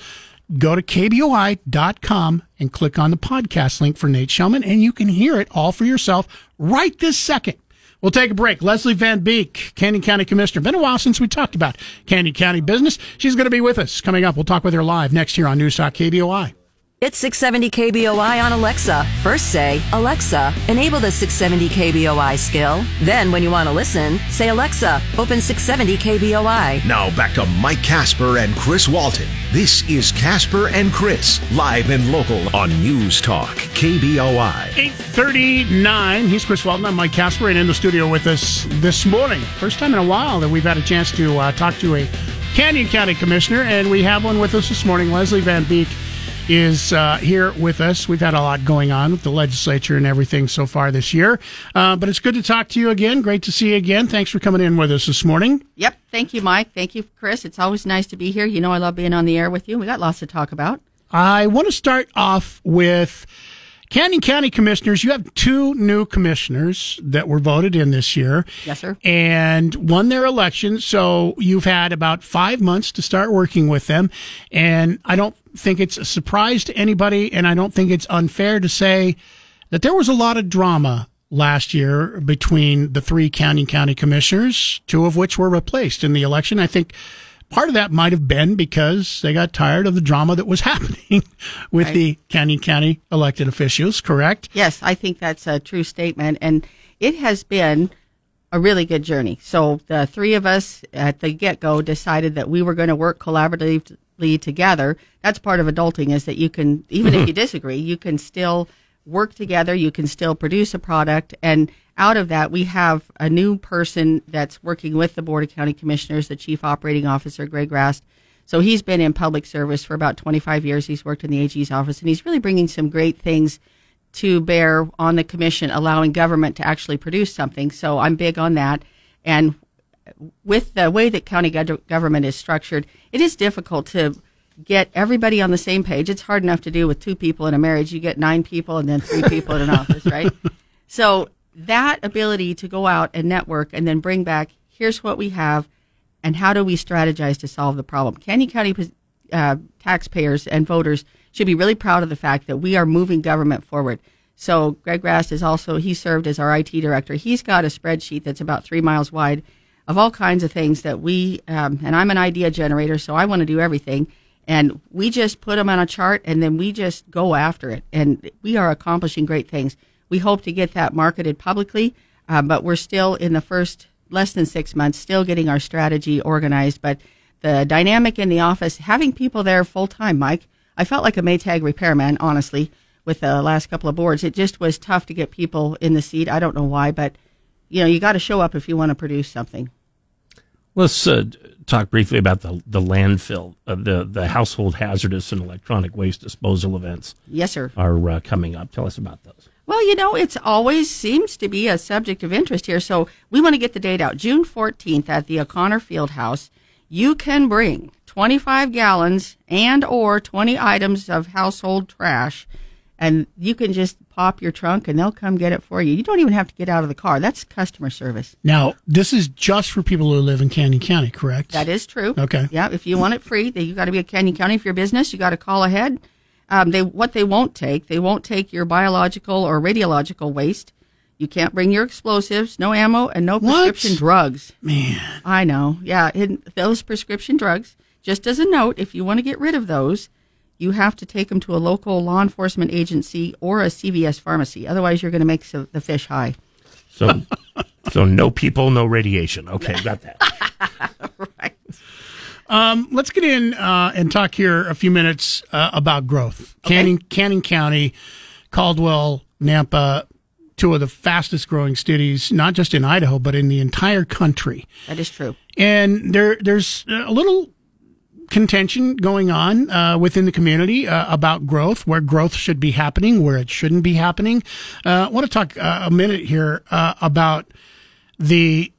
go to kboi.com and click on the podcast link for Nate Shelman, and you can hear it all for yourself right this second. We'll take a break. Leslie Van Beek, Canyon County Commissioner. Been a while since we talked about Canyon County business. She's going to be with us coming up. We'll talk with her live next here on News Talk KBOI.
It's 670 KBOI on Alexa. First say, Alexa, enable the 670 KBOI skill. Then, when you want to listen, say, Alexa, open 670 KBOI.
Now back to Mike Kasper and Chris Walton. This is Kasper and Chris, live and local on News Talk, KBOI.
839. He's Chris Walton. I'm Mike Kasper, and in the studio with us this morning. First time in a while that we've had a chance to uh, talk to a Canyon County Commissioner, and we have one with us this morning. Leslie Van Beek is uh, here with us. We've had a lot going on with the legislature and everything so far this year, uh, but it's good to talk to you again. Great to see you again. Thanks for coming in with us this morning.
Yep. Thank you, Mike. Thank you, Chris. It's always nice to be here. You know, I love being on the air with you. We got lots to talk about.
I want to start off with Canyon County Commissioners. You have two new commissioners that were voted in this year.
Yes, sir.
And won their election. So you've had about five months to start working with them. And I don't think it's a surprise to anybody. And I don't think it's unfair to say that there was a lot of drama last year between the three Canyon County commissioners, two of which were replaced in the election. I think part of that might have been because they got tired of the drama that was happening with
Right.
the Canyon County elected officials, correct?
Yes, I think that's a true statement. And it has been a really good journey. So the three of us at the get go decided that we were going to work collaboratively together. That's part of adulting is that you can, even if you disagree, you can still work together. You can still produce a product. And out of that, we have a new person that's working with the Board of County Commissioners, the Chief Operating Officer, Greg Rast. So he's been in public service for about 25 years. He's worked in the AG's office and he's really bringing some great things to bear on the commission, allowing government to actually produce something. So I'm big on that. And with the way that county government is structured, it is difficult to get everybody on the same page. It's hard enough to do with two people in a marriage. You get nine people and then three people in an office, right? So that ability to go out and network and then bring back, here's what we have, and how do we strategize to solve the problem? Canyon County uh, taxpayers and voters should be really proud of the fact that we are moving government forward. So Greg Rast is also he served as our IT director. He's got a spreadsheet that's about three miles wide of all kinds of things that we um, and I'm an idea generator, so I want to do everything. And we just put them on a chart, and then we just go after it. And we are accomplishing great things. We hope to get that marketed publicly, uh, but we're still in the first less than six months, still getting our strategy organized. But the dynamic in the office, having people there full time, Mike, I felt like a Maytag repairman, honestly, with the last couple of boards. It just was tough to get people in the seat. I don't know why, but you know, you got to show up if you want to produce something.
Let's uh, talk briefly about the the landfill, uh, the the household hazardous and electronic waste disposal events.
Yes, sir.
Are uh, coming up. Tell us about those.
Well, you know, it's always seems to be a subject of interest here. So we want to get the date out. June 14th at the O'Connor Field House, you can bring 25 gallons and or 20 items of household trash and you can just pop your trunk and they'll come get it for you. You don't even have to get out of the car. That's customer service.
Now, this is just for people who live in Canyon County, correct?
That is true.
Okay.
Yeah, if you want it free, you got to be a Canyon County for your business. You got to call ahead. Um, they what they won't take, they won't take your biological or radiological waste. You can't bring your explosives, no ammo, and no prescription drugs.
Man,
I know. Yeah, and those prescription drugs. Just as a note, if you want to get rid of those, you have to take them to a local law enforcement agency or a CVS pharmacy. Otherwise, you're going to make so- the fish high.
So, so no people, no radiation. Okay, got that.
Um, let's get in uh, and talk here a few minutes uh, about growth. Canning, Canning County, Caldwell, Nampa, two of the fastest growing cities, not just in Idaho, but in the entire country.
That is true.
And there, there's a little contention going on uh, within the community uh, about growth, where growth should be happening, where it shouldn't be happening. Uh, I want to talk uh, a minute here uh, about the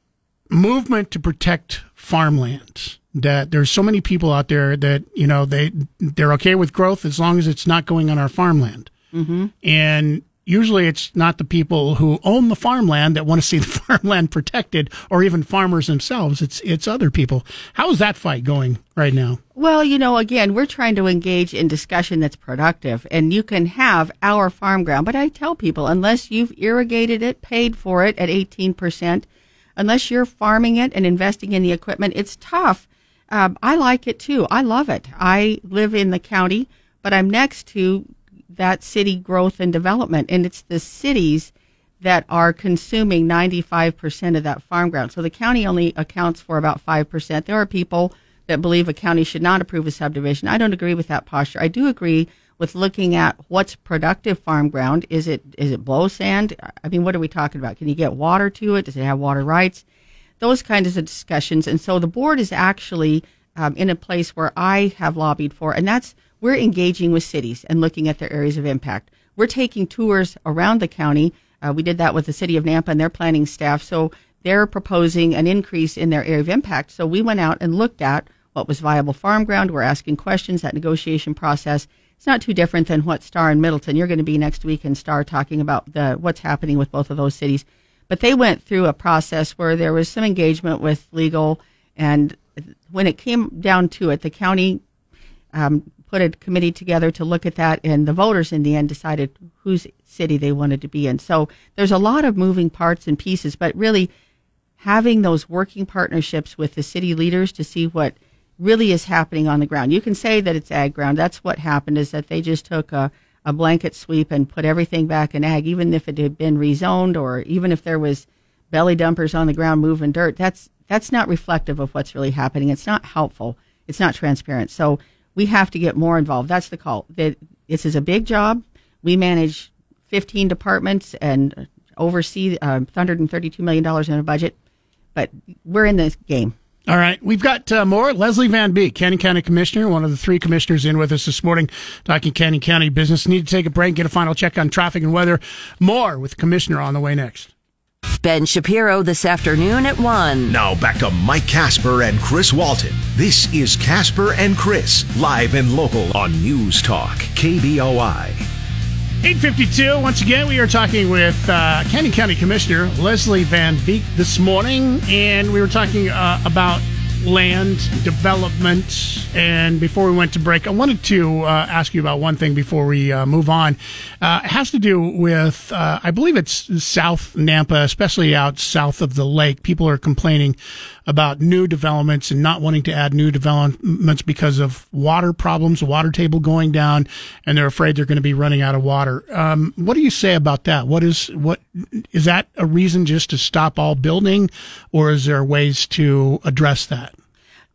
movement to protect farmlands. That there's so many people out there that you know they they're okay with growth as long as it's not going on our farmland.
Mm-hmm.
And usually it's not the people who own the farmland that want to see the farmland protected or even farmers themselves. It's, it's other people. How is that fight going right now?
Well, you know, again, we're trying to engage in discussion that's productive, and you can have our farm ground. But I tell people, unless you've irrigated it, paid for it at 18%, unless you're farming it and investing in the equipment, it's tough. Um, I like it too. I love it. I live in the county, but I'm next to that city growth and development, and it's the cities that are consuming 95% of that farm ground. So the county only accounts for about 5%. There are people that believe a county should not approve a subdivision. I don't agree with that posture. I do agree with looking at what's productive farm ground. Is it is it blow sand? I mean, what are we talking about? Can you get water to it? Does it have water rights? Those kinds of discussions. And so the board is actually um, in a place where I have lobbied for, and that's we're engaging with cities and looking at their areas of impact. We're taking tours around the county. Uh, we did that with the city of Nampa and their planning staff. So they're proposing an increase in their area of impact. So we went out and looked at what was viable farm ground. We're asking questions. That negotiation process. It's not too different than what Star and Middleton. You're going to be next week in Star talking about the what's happening with both of those cities. But they went through a process where there was some engagement with legal, and when it came down to it, the county um, put a committee together to look at that, and the voters in the end decided whose city they wanted to be in. So there's a lot of moving parts and pieces, but really having those working partnerships with the city leaders to see what really is happening on the ground. You can say that it's ag ground. That's what happened is that they just took a, a blanket sweep and put everything back in ag, even if it had been rezoned or even if there was belly dumpers on the ground moving dirt. That's that's not reflective of what's really happening. It's not helpful. It's not transparent. So we have to get more involved. That's the call. This is a big job. We manage 15 departments and oversee uh, 132 million dollars in a budget, but we're in this game.
All right, we've got uh, more. Leslie Van Beek, Canyon County Commissioner, one of the three commissioners in with us this morning, talking Canyon County business. Need to take a break, get a final check on traffic and weather. More with the Commissioner on the way next.
Ben Shapiro this afternoon at 1.
Now back to Mike Kasper and Chris Walton. This is Kasper and Chris, live and local on News Talk, KBOI.
852. Once again, we are talking with uh, Canyon County Commissioner Leslie Van Beek this morning, and we were talking uh, about land development. And before we went to break, I wanted to uh, ask you about one thing before we uh, move on. Uh, it has to do with, uh, I believe it's South Nampa, especially out south of the lake. People are complaining about new developments and not wanting to add new developments because of water problems, water table going down, and they're afraid they're going to be running out of water. Um, what do you say about that? What is what is that a reason just to stop all building, or is there ways to address that?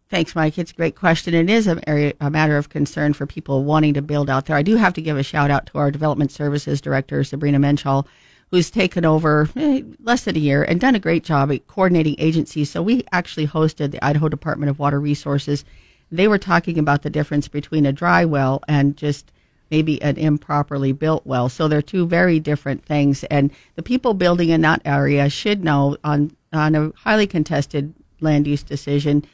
Thanks, Mike. It's a great question. It is a, a matter of concern for people wanting to build out there. I do have to give a shout out to our development services director, Sabrina Minshall, who's taken over eh, less than a year and done a great job at coordinating agencies. So we actually hosted the Idaho Department of Water Resources. They were talking about the difference between a dry well and just maybe an improperly built well. So they're two very different things. And the people building in that area should know on on a highly contested land use decision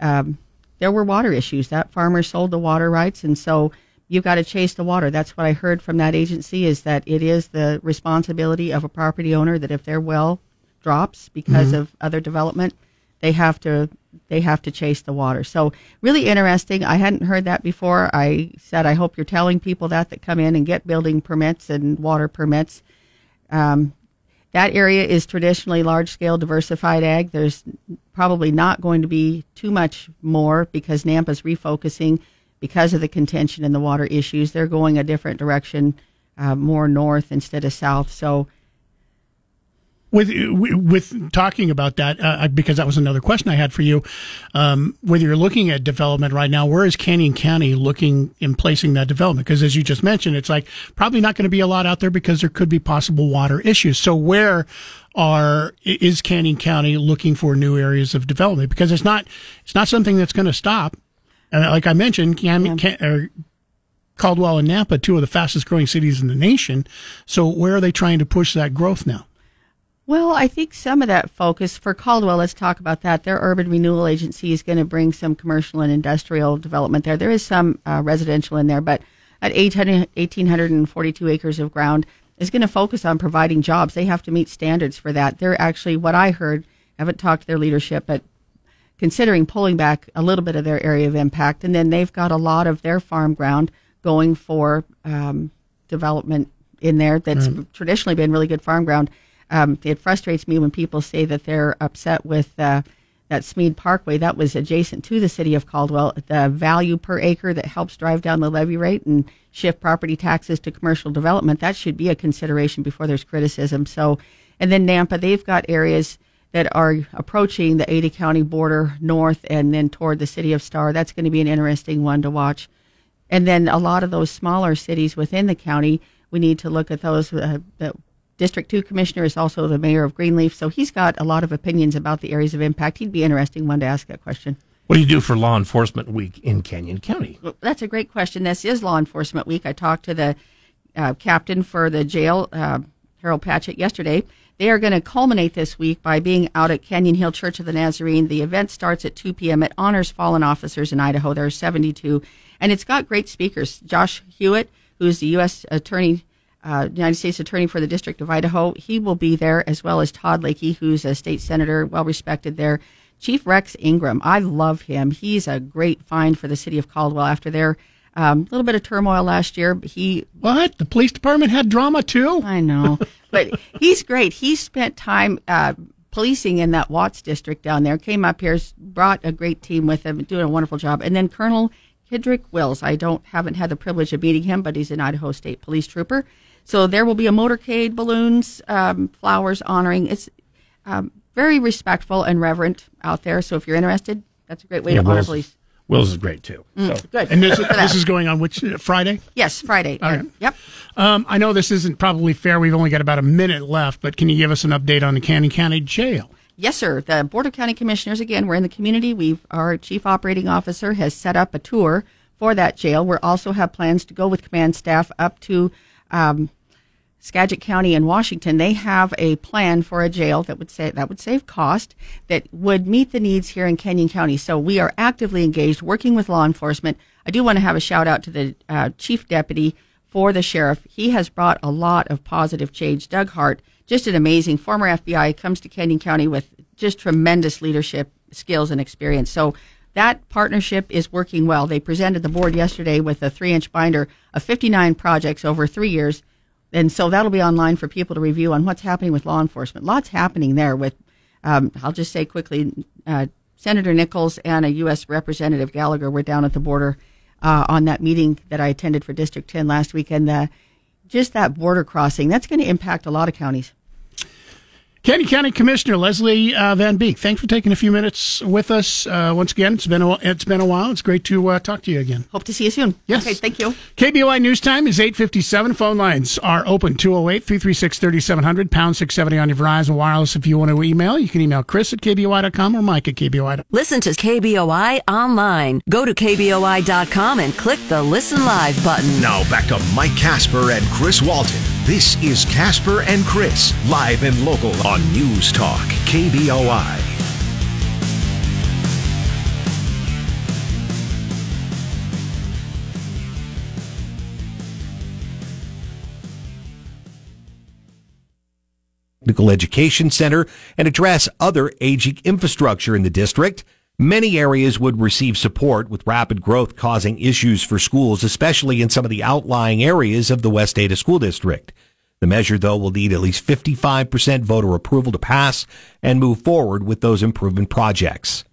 um, there were water issues. That farmer sold the water rights, and so you've got to chase the water. That's what I heard from that agency is that it is the responsibility of a property owner that if their well drops because
Mhm.
of other development, they have to they have to chase the water. So really interesting. I hadn't heard that before. I said I hope you're telling people that that come in and get building permits and water permits. Um, that area is traditionally large scale diversified ag. There's probably not going to be too much more because Nampa's refocusing because of the contention and the water issues. They're going a different direction, uh, more north instead of south. So
with with talking about that uh, because that was another question I had for you. Um, whether you're looking at development right now, where is Canyon County looking in placing that development? Because as you just mentioned, it's like probably not going to be a lot out there because there could be possible water issues. So where are is Canyon County looking for new areas of development? Because it's not it's not something that's going to stop. And like I mentioned, Cam, Can, or Caldwell and Nampa, two of the fastest growing cities in the nation. So where are they trying to push that growth now?
Well, I think some of that focus for Caldwell, let's talk about that. Their urban renewal agency is going to bring some commercial and industrial development there. There is some uh, residential in there, but at 800, 1,842 acres of ground is going to focus on providing jobs. They have to meet standards for that. They're actually, what I heard, I haven't talked to their leadership, but considering pulling back a little bit of their area of impact. And then they've got a lot of their farm ground going for um, development in there that's
Right.
traditionally been really good farm ground. Um, it frustrates me when people say that they're upset with uh, that Smeed Parkway, that was adjacent to the city of Caldwell. The value per acre that helps drive down the levy rate and shift property taxes to commercial development, that should be a consideration before there's criticism. So, and then Nampa, they've got areas that are approaching the Ada County border north and then toward the city of Star. That's going to be an interesting one to watch. And then a lot of those smaller cities within the county, we need to look at those. Uh, the District 2 commissioner is also the mayor of Greenleaf, so he's got a lot of opinions about the areas of impact. He'd be interesting one to ask that question.
What do you do for Law Enforcement Week in Canyon County?
Well, that's a great question. This is Law Enforcement Week. I talked to the uh, captain for the jail, uh, Harold Patchett, yesterday. They are going to culminate this week by being out at Canyon Hill Church of the Nazarene. The event starts at 2 p.m. It honors fallen officers in Idaho. There are 72, and it's got great speakers. Josh Hurwit, who's the U.S. Attorney, uh, United States Attorney for the District of Idaho, he will be there, as well as Todd Lakey, who's a state senator, well respected there. Chief Rex Ingram, I love him. He's a great find for the city of Caldwell after their um, little bit of turmoil last year. He
what? The police department had drama too.
I know, but he's great. He spent time uh, policing in that Watts district down there. Came up here, brought a great team with him, doing a wonderful job. And then Colonel Kedrick Wills. I don't haven't had the privilege of meeting him, but he's an Idaho State Police trooper. So there will be a motorcade, balloons, um, flowers honoring. It's um, very respectful and reverent out there. So if you're interested, that's a great way
Yeah,
to honor
Will's-
police.
Wills is great too.
Mm,
So-
good.
And this,
Good for that.
this is going on which uh, Friday?
Yes, Friday.
All right.
Yep.
Um, I know this isn't probably fair. We've only got about a minute left, but can you give us an update on the Canyon County Jail?
Yes, sir. The Board of County Commissioners, again, we're in the community. We've, our chief operating officer has set up a tour for that jail. We also have plans to go with command staff up to um, Skagit County in Washington. They have a plan for a jail that would say that would save cost, that would meet the needs here in Canyon County. So we are actively engaged, working with law enforcement. I do want to have a shout out to the uh, chief deputy for the sheriff. He has brought a lot of positive change. Doug Hart, just an amazing former FBI, comes to Canyon County with just tremendous leadership skills and experience. So that partnership is working well. They presented the board yesterday with a three inch binder of 59 projects over three years. And so that'll be online for people to review on what's happening with law enforcement. Lots happening there with, um, I'll just say quickly, uh, Senator Nichols and a U.S. Representative Gallagher were down at the border uh, on that meeting that I attended for District 10 last week. And uh, just that border crossing, that's going to impact a lot of counties.
Canyon County Commissioner Leslie uh, Van Beek, thanks for taking a few minutes with us. Uh, once again, it's been a, it's been a while. It's great to uh, talk to you again.
Hope to see you soon.
Yes.
Okay, thank you.
KBOI News Time is 857. Phone lines are open 208 336 3700, pound 670 on your Verizon Wireless. If you want to email, you can email Chris at KBOI.com or Mike at KBOI.
Listen to KBOI online. Go to KBOI.com and click the Listen Live button.
Now back to Mike Kasper and Chris Walton. This is Kasper and Chris, live and local on News Talk, KBOI.
Education Center and address other aging infrastructure in the district. Many areas would receive support with rapid growth causing issues for schools, especially in some of the outlying areas of the West Ada School District. The measure, though, will need at least 55% voter approval to pass and move forward with those improvement projects.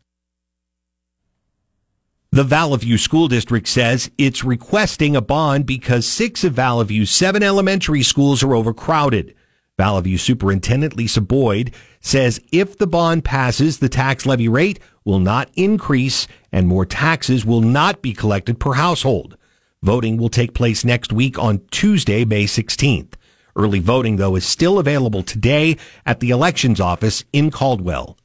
The Vallivue School District says it's requesting a bond because six of Vallivue's seven elementary schools are overcrowded. Vallivue Superintendent Lisa Boyd says if the bond passes, the tax levy rate will not increase and more taxes will not be collected per household. Voting will take place next week on Tuesday, May 16th. Early voting, though, is still available today at the elections office in Caldwell.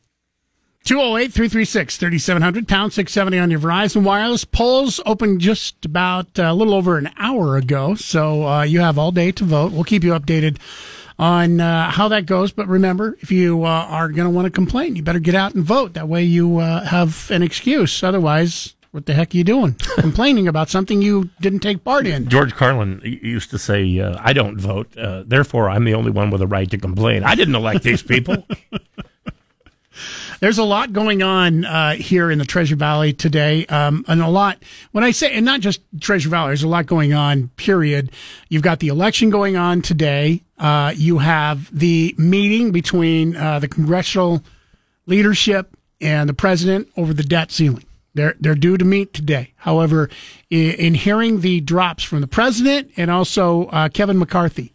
208 336 3700, pound 670 on your Verizon Wireless. Polls opened just about uh, a little over an hour ago, so uh, you have all day to vote. We'll keep you updated on uh, how that goes. But remember, if you uh, are going to want to complain, you better get out and vote. That way you uh, have an excuse. Otherwise, what the heck are you doing? Complaining about something you didn't take part in.
George Carlin used to say, uh, "I don't vote, uh, therefore I'm the only one with a right to complain." I didn't elect these people.
There's a lot going on uh, here in the Treasure Valley today, um, and a lot. When I say, and not just Treasure Valley, there's a lot going on. Period. You've got the election going on today. Uh, you have the meeting between uh, the congressional leadership and the president over the debt ceiling. They're they're due to meet today. However, i- in hearing the drops from the president and also uh, Kevin McCarthy,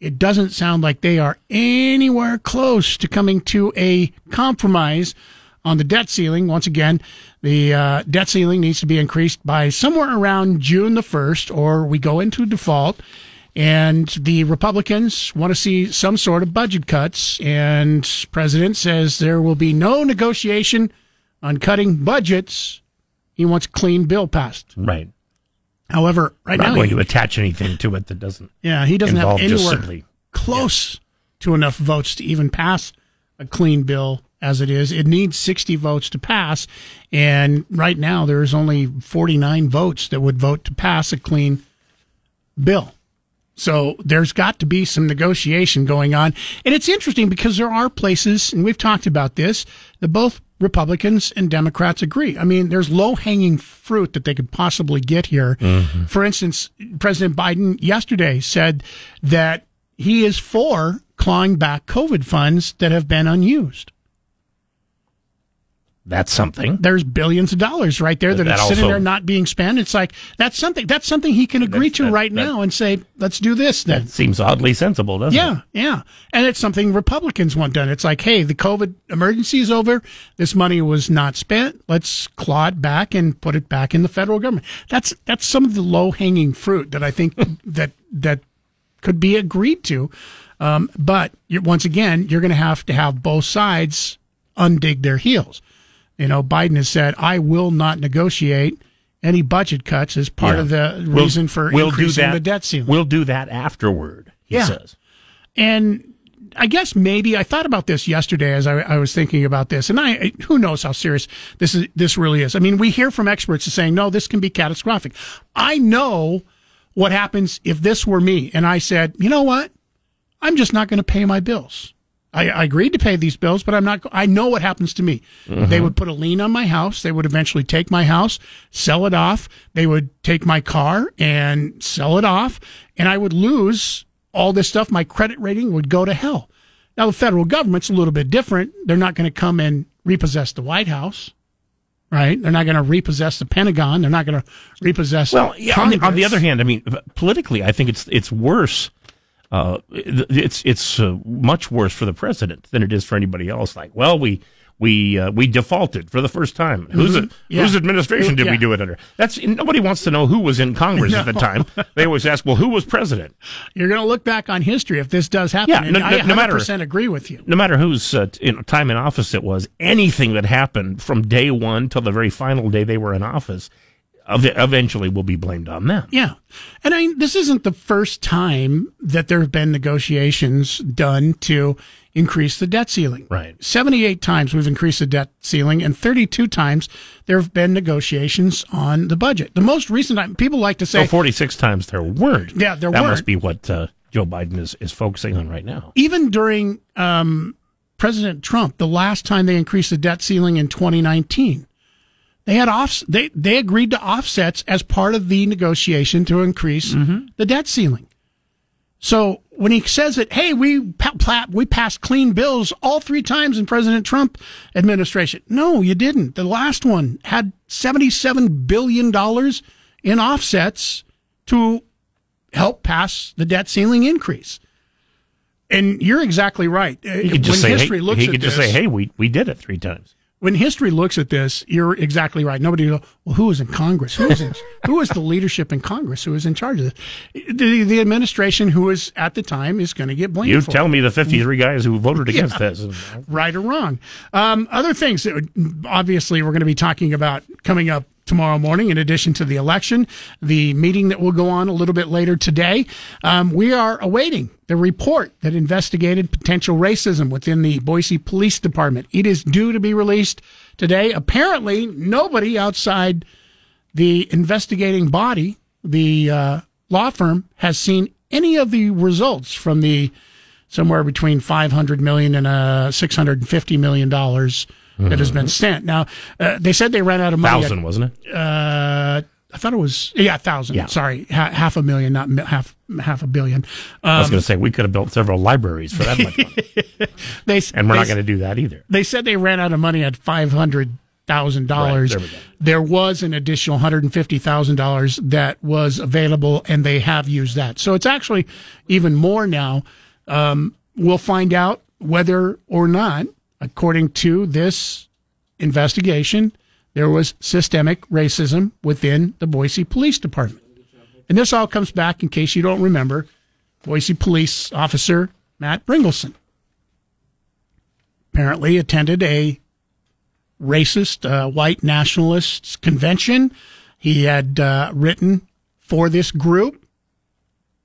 it doesn't sound like they are anywhere close to coming to a compromise on the debt ceiling. Once again, the uh, debt ceiling needs to be increased by somewhere around June the 1st, or we go into default. And the Republicans want to see some sort of budget cuts. And President says there will be no negotiation on cutting budgets. He wants clean bill passed.
Right.
However, right
I'm not going
he-
to attach anything to it that doesn't.
yeah, he doesn't have anywhere close to enough votes to even pass a clean bill as it is. It needs 60 votes to pass. And right now, there's only 49 votes that would vote to pass a clean bill. So there's got to be some negotiation going on. And it's interesting because there are places, and we've talked about this, that both Republicans and Democrats agree. I mean, there's low hanging fruit that they could possibly get here. Mm-hmm. For instance, President Biden yesterday said that he is for clawing back COVID funds that have been unused.
That's something.
There's billions of dollars right there that,
That
are sitting
also-
there not being spent. It's like that's something that's something he can agree to
that-
right now and say, let's do this then.
That seems oddly sensible, doesn't
Yeah,
it?
yeah. Yeah. And it's something Republicans want done. It's like, hey, the COVID emergency is over. This money was not spent. Let's claw it back and put it back in the federal government. That's that's some of the low hanging fruit that I think that that could be agreed to. Um, but once again, you're going to have to have both sides undig their heels. You know, Biden has said, "I will not negotiate." Any budget cuts as part
Yeah.
of the
We'll-
reason for
we'll do
increasing
that-
the debt ceiling.
We'll do that afterward, he
Yeah.
says.
And I guess maybe I thought about this yesterday as I, I was thinking about this, and I who knows how serious this is. This really is. I mean, we hear from experts saying, "No, this can be catastrophic." I know what happens if this were me, and I said, "You know what? I'm just not going to pay my bills." I, I agreed to pay these bills, but I'm not. I know what happens to me.
Mhm.
They would put a lien on my house. They would eventually take my house, sell it off. They would take my car and sell it off, and I would lose all this stuff. My credit rating would go to hell. Now the federal government's a little bit different. They're not going to come and repossess the White House, right? They're not going to repossess the Pentagon. They're not going to repossess.
Well, yeah, on the, on the other hand, I mean, politically, I think it's it's worse. Uh, it's it's uh, much worse for the president than it is for anybody else. Like, well, we we uh, we defaulted for the first time. Whose
Mhm. Yeah.
whose administration did we do it under? That's nobody wants to know who was in Congress at the time. They always ask, well, who was president?
You're going to look back on history if this does happen.
Yeah,
and
no-
I 100%
no matter-
agree with you.
No matter whose uh, you know, time in office it was, anything that happened from day one till the very final day they were in office, eventually will be blamed on them.
Yeah. And I mean, this isn't the first time that there have been negotiations done to increase the debt ceiling.
Right.
78 times we've increased the debt ceiling, and 32 times there have been negotiations on the budget. The most recent time, people like to say,
So 46 times there weren't.
Yeah, there
that
weren't.
must be what uh, Joe Biden is, is focusing on right now.
even during um, President Trump, the last time they increased the debt ceiling in 2019, they had off they they agreed to offsets as part of the negotiation to increase mm-hmm. the debt ceiling. So when he says that, hey, we we passed clean bills all three times in President Trump administration. No, you didn't. The last one had 77 billion dollars in offsets to help pass the debt ceiling increase. And you're exactly right.
He could just
when
say,
history
hey,
looks
he could just
this,
say, hey, we, we did it three times.
When history looks at this, you're exactly right. Nobody will go, well, who was in Congress? Who was in, who was the leadership in Congress? Who was in charge of this? The, the administration who was at the time is going to get blamed
You tell
it.
me the 53 guys who voted against
Yeah.
this.
right or wrong. Um, other things that would- obviously we're going to be talking about coming up tomorrow morning, in addition to the election, the meeting that will go on a little bit later today. Um, we are awaiting the report that investigated potential racism within the Boise Police Department. It is due to be released today. Apparently, nobody outside the investigating body, the uh, law firm, has seen any of the results from the somewhere between 500 million and uh, 650 million dollars that has been sent. Now, uh, they said they ran out of money.
Thousand, wasn't
it? Uh, I thought it was yeah, thousand.
Yeah.
Sorry, ha- half a million, not mi- half half a billion.
I was
Um,
going to say we could have built several libraries for that much money,
they
and we're
they
not going to do that either.
They said they ran out of money at five hundred thousand dollars.
Right. There
was an additional hundred and fifty thousand dollars that was available, and they have used that. So it's actually even more now. Um, we'll find out whether or not, according to this investigation, there was systemic racism within the Boise Police Department. And this all comes back, in case you don't remember, Boise Police Officer Matt Bryngelson apparently attended a racist uh, white nationalists convention. He had uh, written for this group,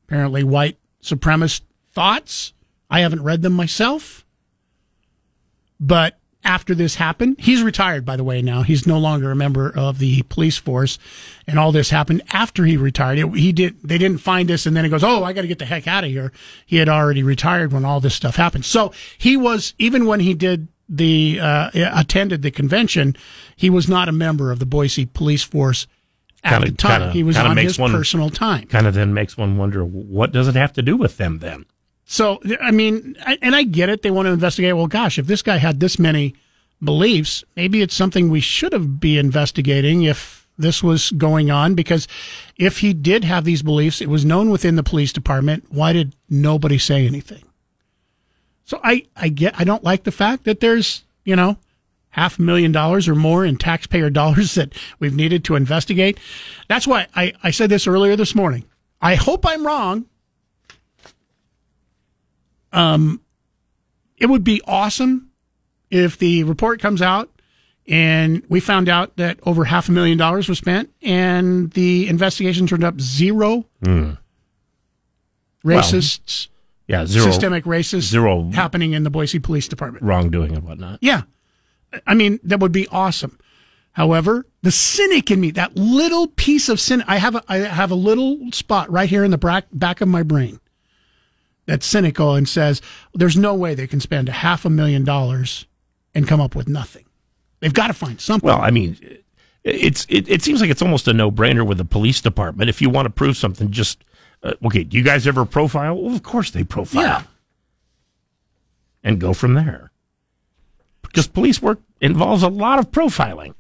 apparently white supremacist thoughts. I haven't read them myself, but after this happened, he's retired, by the way, now. He's no longer a member of the police force. And all this happened after he retired. It, he did, they didn't find us. And then he goes, Oh, I got to get the heck out of here. He had already retired when all this stuff happened. So he was, even when he did the, uh, attended the convention, he was not a member of the Boise police force at
Kinda-
the time.
kinda-
he was on
makes
his
one-
personal time.
Kind of then makes one wonder what does it have to do with them then?
So, I mean, I- and I get it. They want to investigate. Well, gosh, if this guy had this many beliefs, maybe it's something we should have be investigating if this was going on. Because if he did have these beliefs, it was known within the police department. Why did nobody say anything? So I, I get, I don't like the fact that there's, you know, half a million dollars or more in taxpayer dollars that we've needed to investigate. That's why I, I said this earlier this morning. I hope I'm wrong. Um, it would be awesome if the report comes out and we found out that over half a million dollars was spent and the investigation turned up zero
Hmm.
racists,
Yeah, zero
systemic racists
zero
happening in the Boise Police Department.
wrongdoing and whatnot.
Yeah. I mean, that would be awesome. However, the cynic in me, that little piece of cynic, I have a, I have a little spot right here in the back, back of my brain that's cynical and says, there's no way they can spend a half a million dollars and come up with nothing. They've got to find something.
Well, I mean, it's it, it seems like it's almost a no brainer with the police department. If you want to prove something, just uh, okay. Do you guys ever profile? Well, of course they profile.
Yeah.
and go from there. Because police work involves a lot of profiling,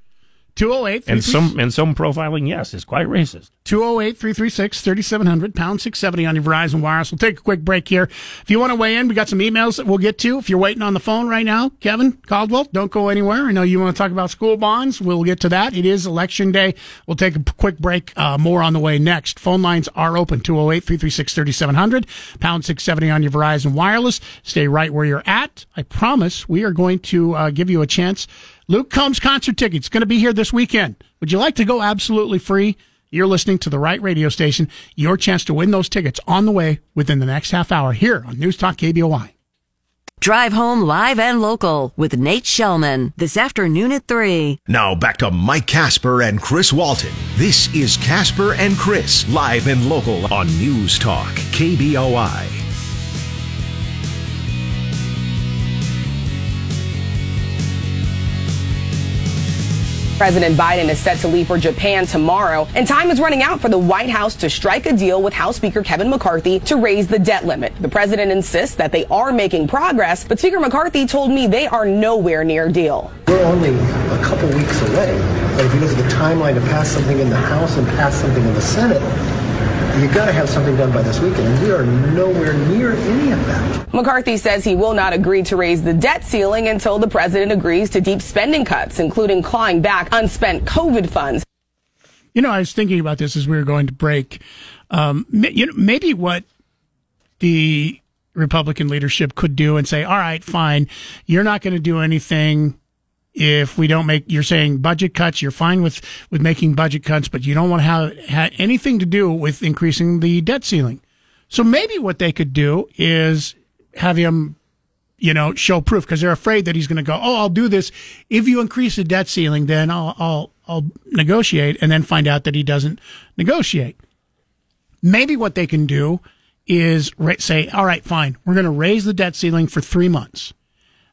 208
and some and some profiling, yes, is quite racist.
208 336 3700, pound 670 on your Verizon Wireless. We'll take a quick break here. If you want to weigh in, we got some emails that we'll get to. If you're waiting on the phone right now, Kevin Caldwell, don't go anywhere. I know you want to talk about school bonds. We'll get to that. It is election day. We'll take a quick break. Uh, more on the way next. Phone lines are open 208 336 3700, pound 670 on your Verizon Wireless. Stay right where you're at. I promise we are going to uh, give you a chance. Luke Combs concert tickets going to be here this weekend. Would you like to go absolutely free? You're listening to the right radio station. Your chance to win those tickets on the way within the next half hour here on News Talk KBOI.
Drive home live and local with Nate Shelman this afternoon at 3.
Now back to Mike Kasper and Chris Walton. This is Kasper and Chris, live and local on News Talk, KBOI.
President Biden is set to leave for Japan tomorrow, and time is running out for the White House to strike a deal with House Speaker Kevin McCarthy to raise the debt limit. The president insists that they are making progress, but Speaker McCarthy told me they are nowhere near deal.
We're only a couple weeks away, but if you look at the timeline to pass something in the House and pass something in the Senate, you got to have something done by this weekend, and we are nowhere near any of that.
McCarthy says he will not agree to raise the debt ceiling until the president agrees to deep spending cuts, including clawing back unspent COVID funds.
You know, I was thinking about this as we were going to break. Um, you know, maybe what the Republican leadership could do and say, all right, fine, you're not going to do anything if we don't make, you're saying budget cuts, you're fine with, with making budget cuts, but you don't want to have, have anything to do with increasing the debt ceiling. So maybe what they could do is have him, you know, show proof because they're afraid that he's going to go, oh, I'll do this. If you increase the debt ceiling, then I'll, I'll, I'll negotiate and then find out that he doesn't negotiate. Maybe what they can do is say, all right, fine, we're going to raise the debt ceiling for three months.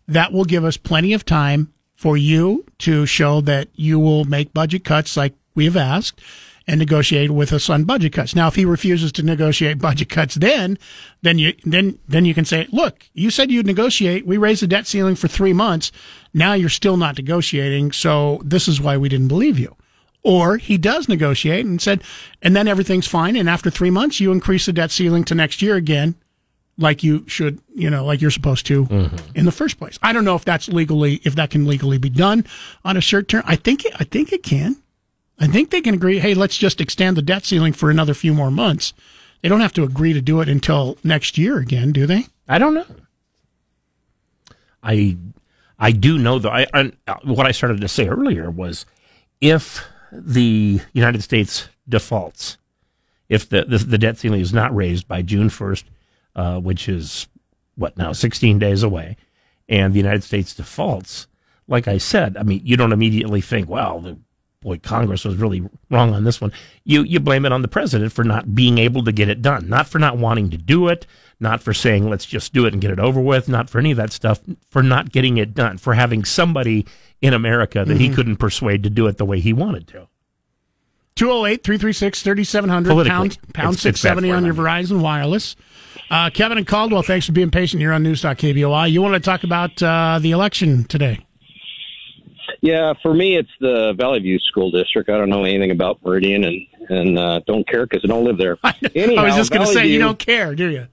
That will give us plenty of time for you to show that you will make budget cuts like we have asked. and negotiate with us on budget cuts. Now, if he refuses to negotiate budget cuts, then, then you, then, then you can say, look, you said you'd negotiate. We raised the debt ceiling for three months. Now you're still not negotiating. So this is why we didn't believe you. Or he does negotiate and said, and then everything's fine. And after three months, you increase the debt ceiling to next year again, like you should, you know, like you're supposed to mm-hmm. in the first place. I don't know if that's legally, if that can legally be done on a short term. I think, it, I think it can. I think they can agree. Hey, let's just extend the debt ceiling for another few more months. They don't have to agree to do it until next year again, do they?
I don't know. I I do know though. I, I what I started to say earlier was if the United States defaults, if the the, the debt ceiling is not raised by June first, uh, which is what now sixteen days away, and the United States defaults, like I said, I mean you don't immediately think, well, the boy, Congress was really wrong on this one. You you blame it on the president for not being able to get it done, not for not wanting to do it, not for saying let's just do it and get it over with, not for any of that stuff, for not getting it done, for having somebody in America that he
Mhm.
couldn't persuade to do it the way he wanted to.
208 336 3700
Politically,
pound, pound
it's- it's
670
for
on your Verizon Wireless. Uh, Kevin and Caldwell, thanks for being patient here on News.KBOI. You want to talk about uh, the election today?
Yeah, for me, it's the Vallivue School District. I don't know anything about Meridian and and uh, don't care because I don't live there. Anyhow,
I was just going to say, you don't care, do you?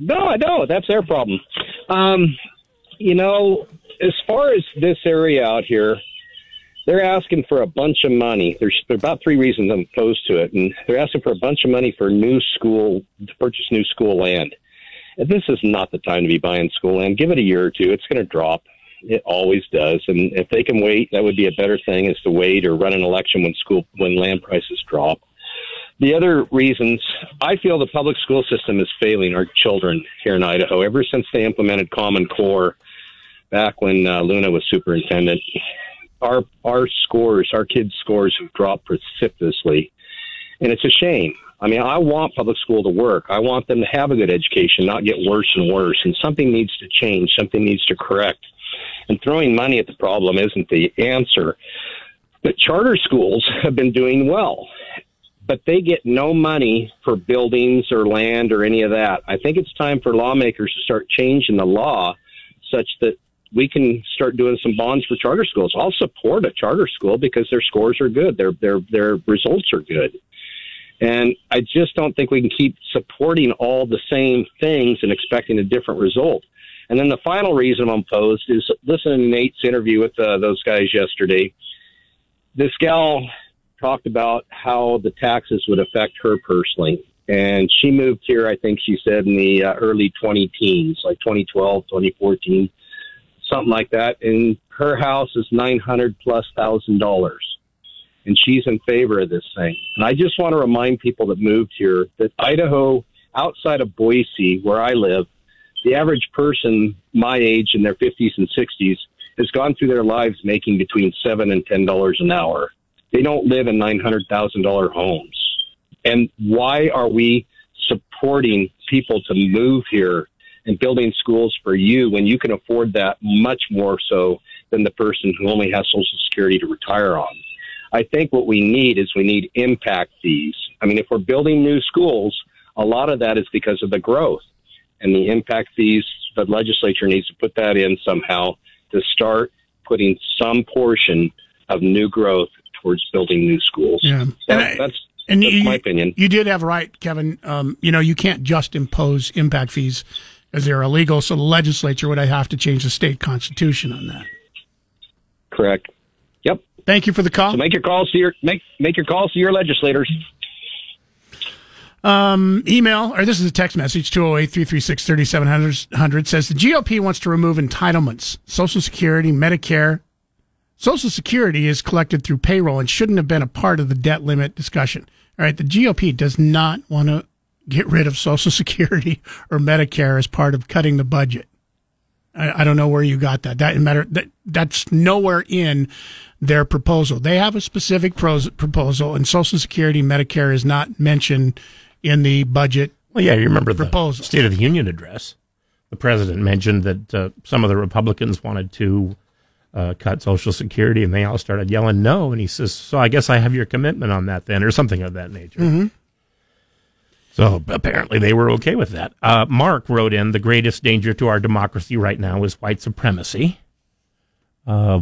No, I don't. That's their problem. Um, you know, as far as this area out here, they're asking for a bunch of money. There's there are about three reasons I'm opposed to it, and they're asking for a bunch of money for new school to purchase new school land. And this is not the time to be buying school land. Give it a year or two; it's going to drop. It always does. And if they can wait, that would be a better thing is to wait or run an election when school when land prices drop. The other reasons, I feel the public school system is failing our children here in Idaho. Ever since they implemented Common Core back when uh, Luna was superintendent, our our scores, our kids' scores have dropped precipitously, and it's a shame. I mean, I want public school to work. I want them to have a good education, not get worse and worse. And something needs to change. Something needs to correct. And throwing money at the problem isn't the answer. But charter schools have been doing well but they get no money for buildings or land or any of that. I think it's time for lawmakers to start changing the law such that we can start doing some bonds for charter schools. I'll support a charter school because their scores are good. Their their their results are good. And I just don't think we can keep supporting all the same things and expecting a different result. And then the final reason I'm opposed is listening to Nate's interview with uh, those guys yesterday. This gal talked about how the taxes would affect her personally. And she moved here, I think she said, in the uh, early 20 teens, like 2012, 2014, something like that. And her house is 900 plus thousand dollars. And she's in favor of this thing. And I just want to remind people that moved here that Idaho, outside of Boise, where I live, the average person my age in their 50s and 60s has gone through their lives making between seven and ten dollars an hour. They don't live in nine hundred thousand dollar homes. And why are we supporting people to move here and building schools for you when you can afford that much more so than the person who only has Social Security to retire on? I think what we need is we need impact fees. I mean, if we're building new schools, a lot of that is because of the growth and the impact fees. The legislature needs to put that in somehow to start putting some portion of new growth towards building new schools.
Yeah.
So
I-
that's,
And
that's
you,
my opinion.
You did have right, Kevin. Um, you know, you can't just impose impact fees as they're illegal. So the legislature would have to change the state constitution on that.
Correct. Yep.
Thank you for the call.
So make your calls to your make make your calls to your legislators.
Um, email, or this is a text message, 208 336 3700 says the GOP wants to remove entitlements, Social Security, Medicare. Social Security is collected through payroll and shouldn't have been a part of the debt limit discussion. All right, the GOP does not want to get rid of Social Security or Medicare as part of cutting the budget. I, I don't know where you got that. That matter that that's nowhere in their proposal. They have a specific pros, proposal, and Social Security, Medicare is not mentioned in the budget.
Well, yeah, you remember the
proposal.
State of the Union address. The president mentioned that uh, some of the Republicans wanted to uh, cut Social Security, and they all started yelling no. And he says, "So I guess I have your commitment on that then, or something of that nature."
Mm-hmm.
So apparently they were okay with that. Uh, Mark wrote in, "The greatest danger to our democracy right now is white supremacy." Uh,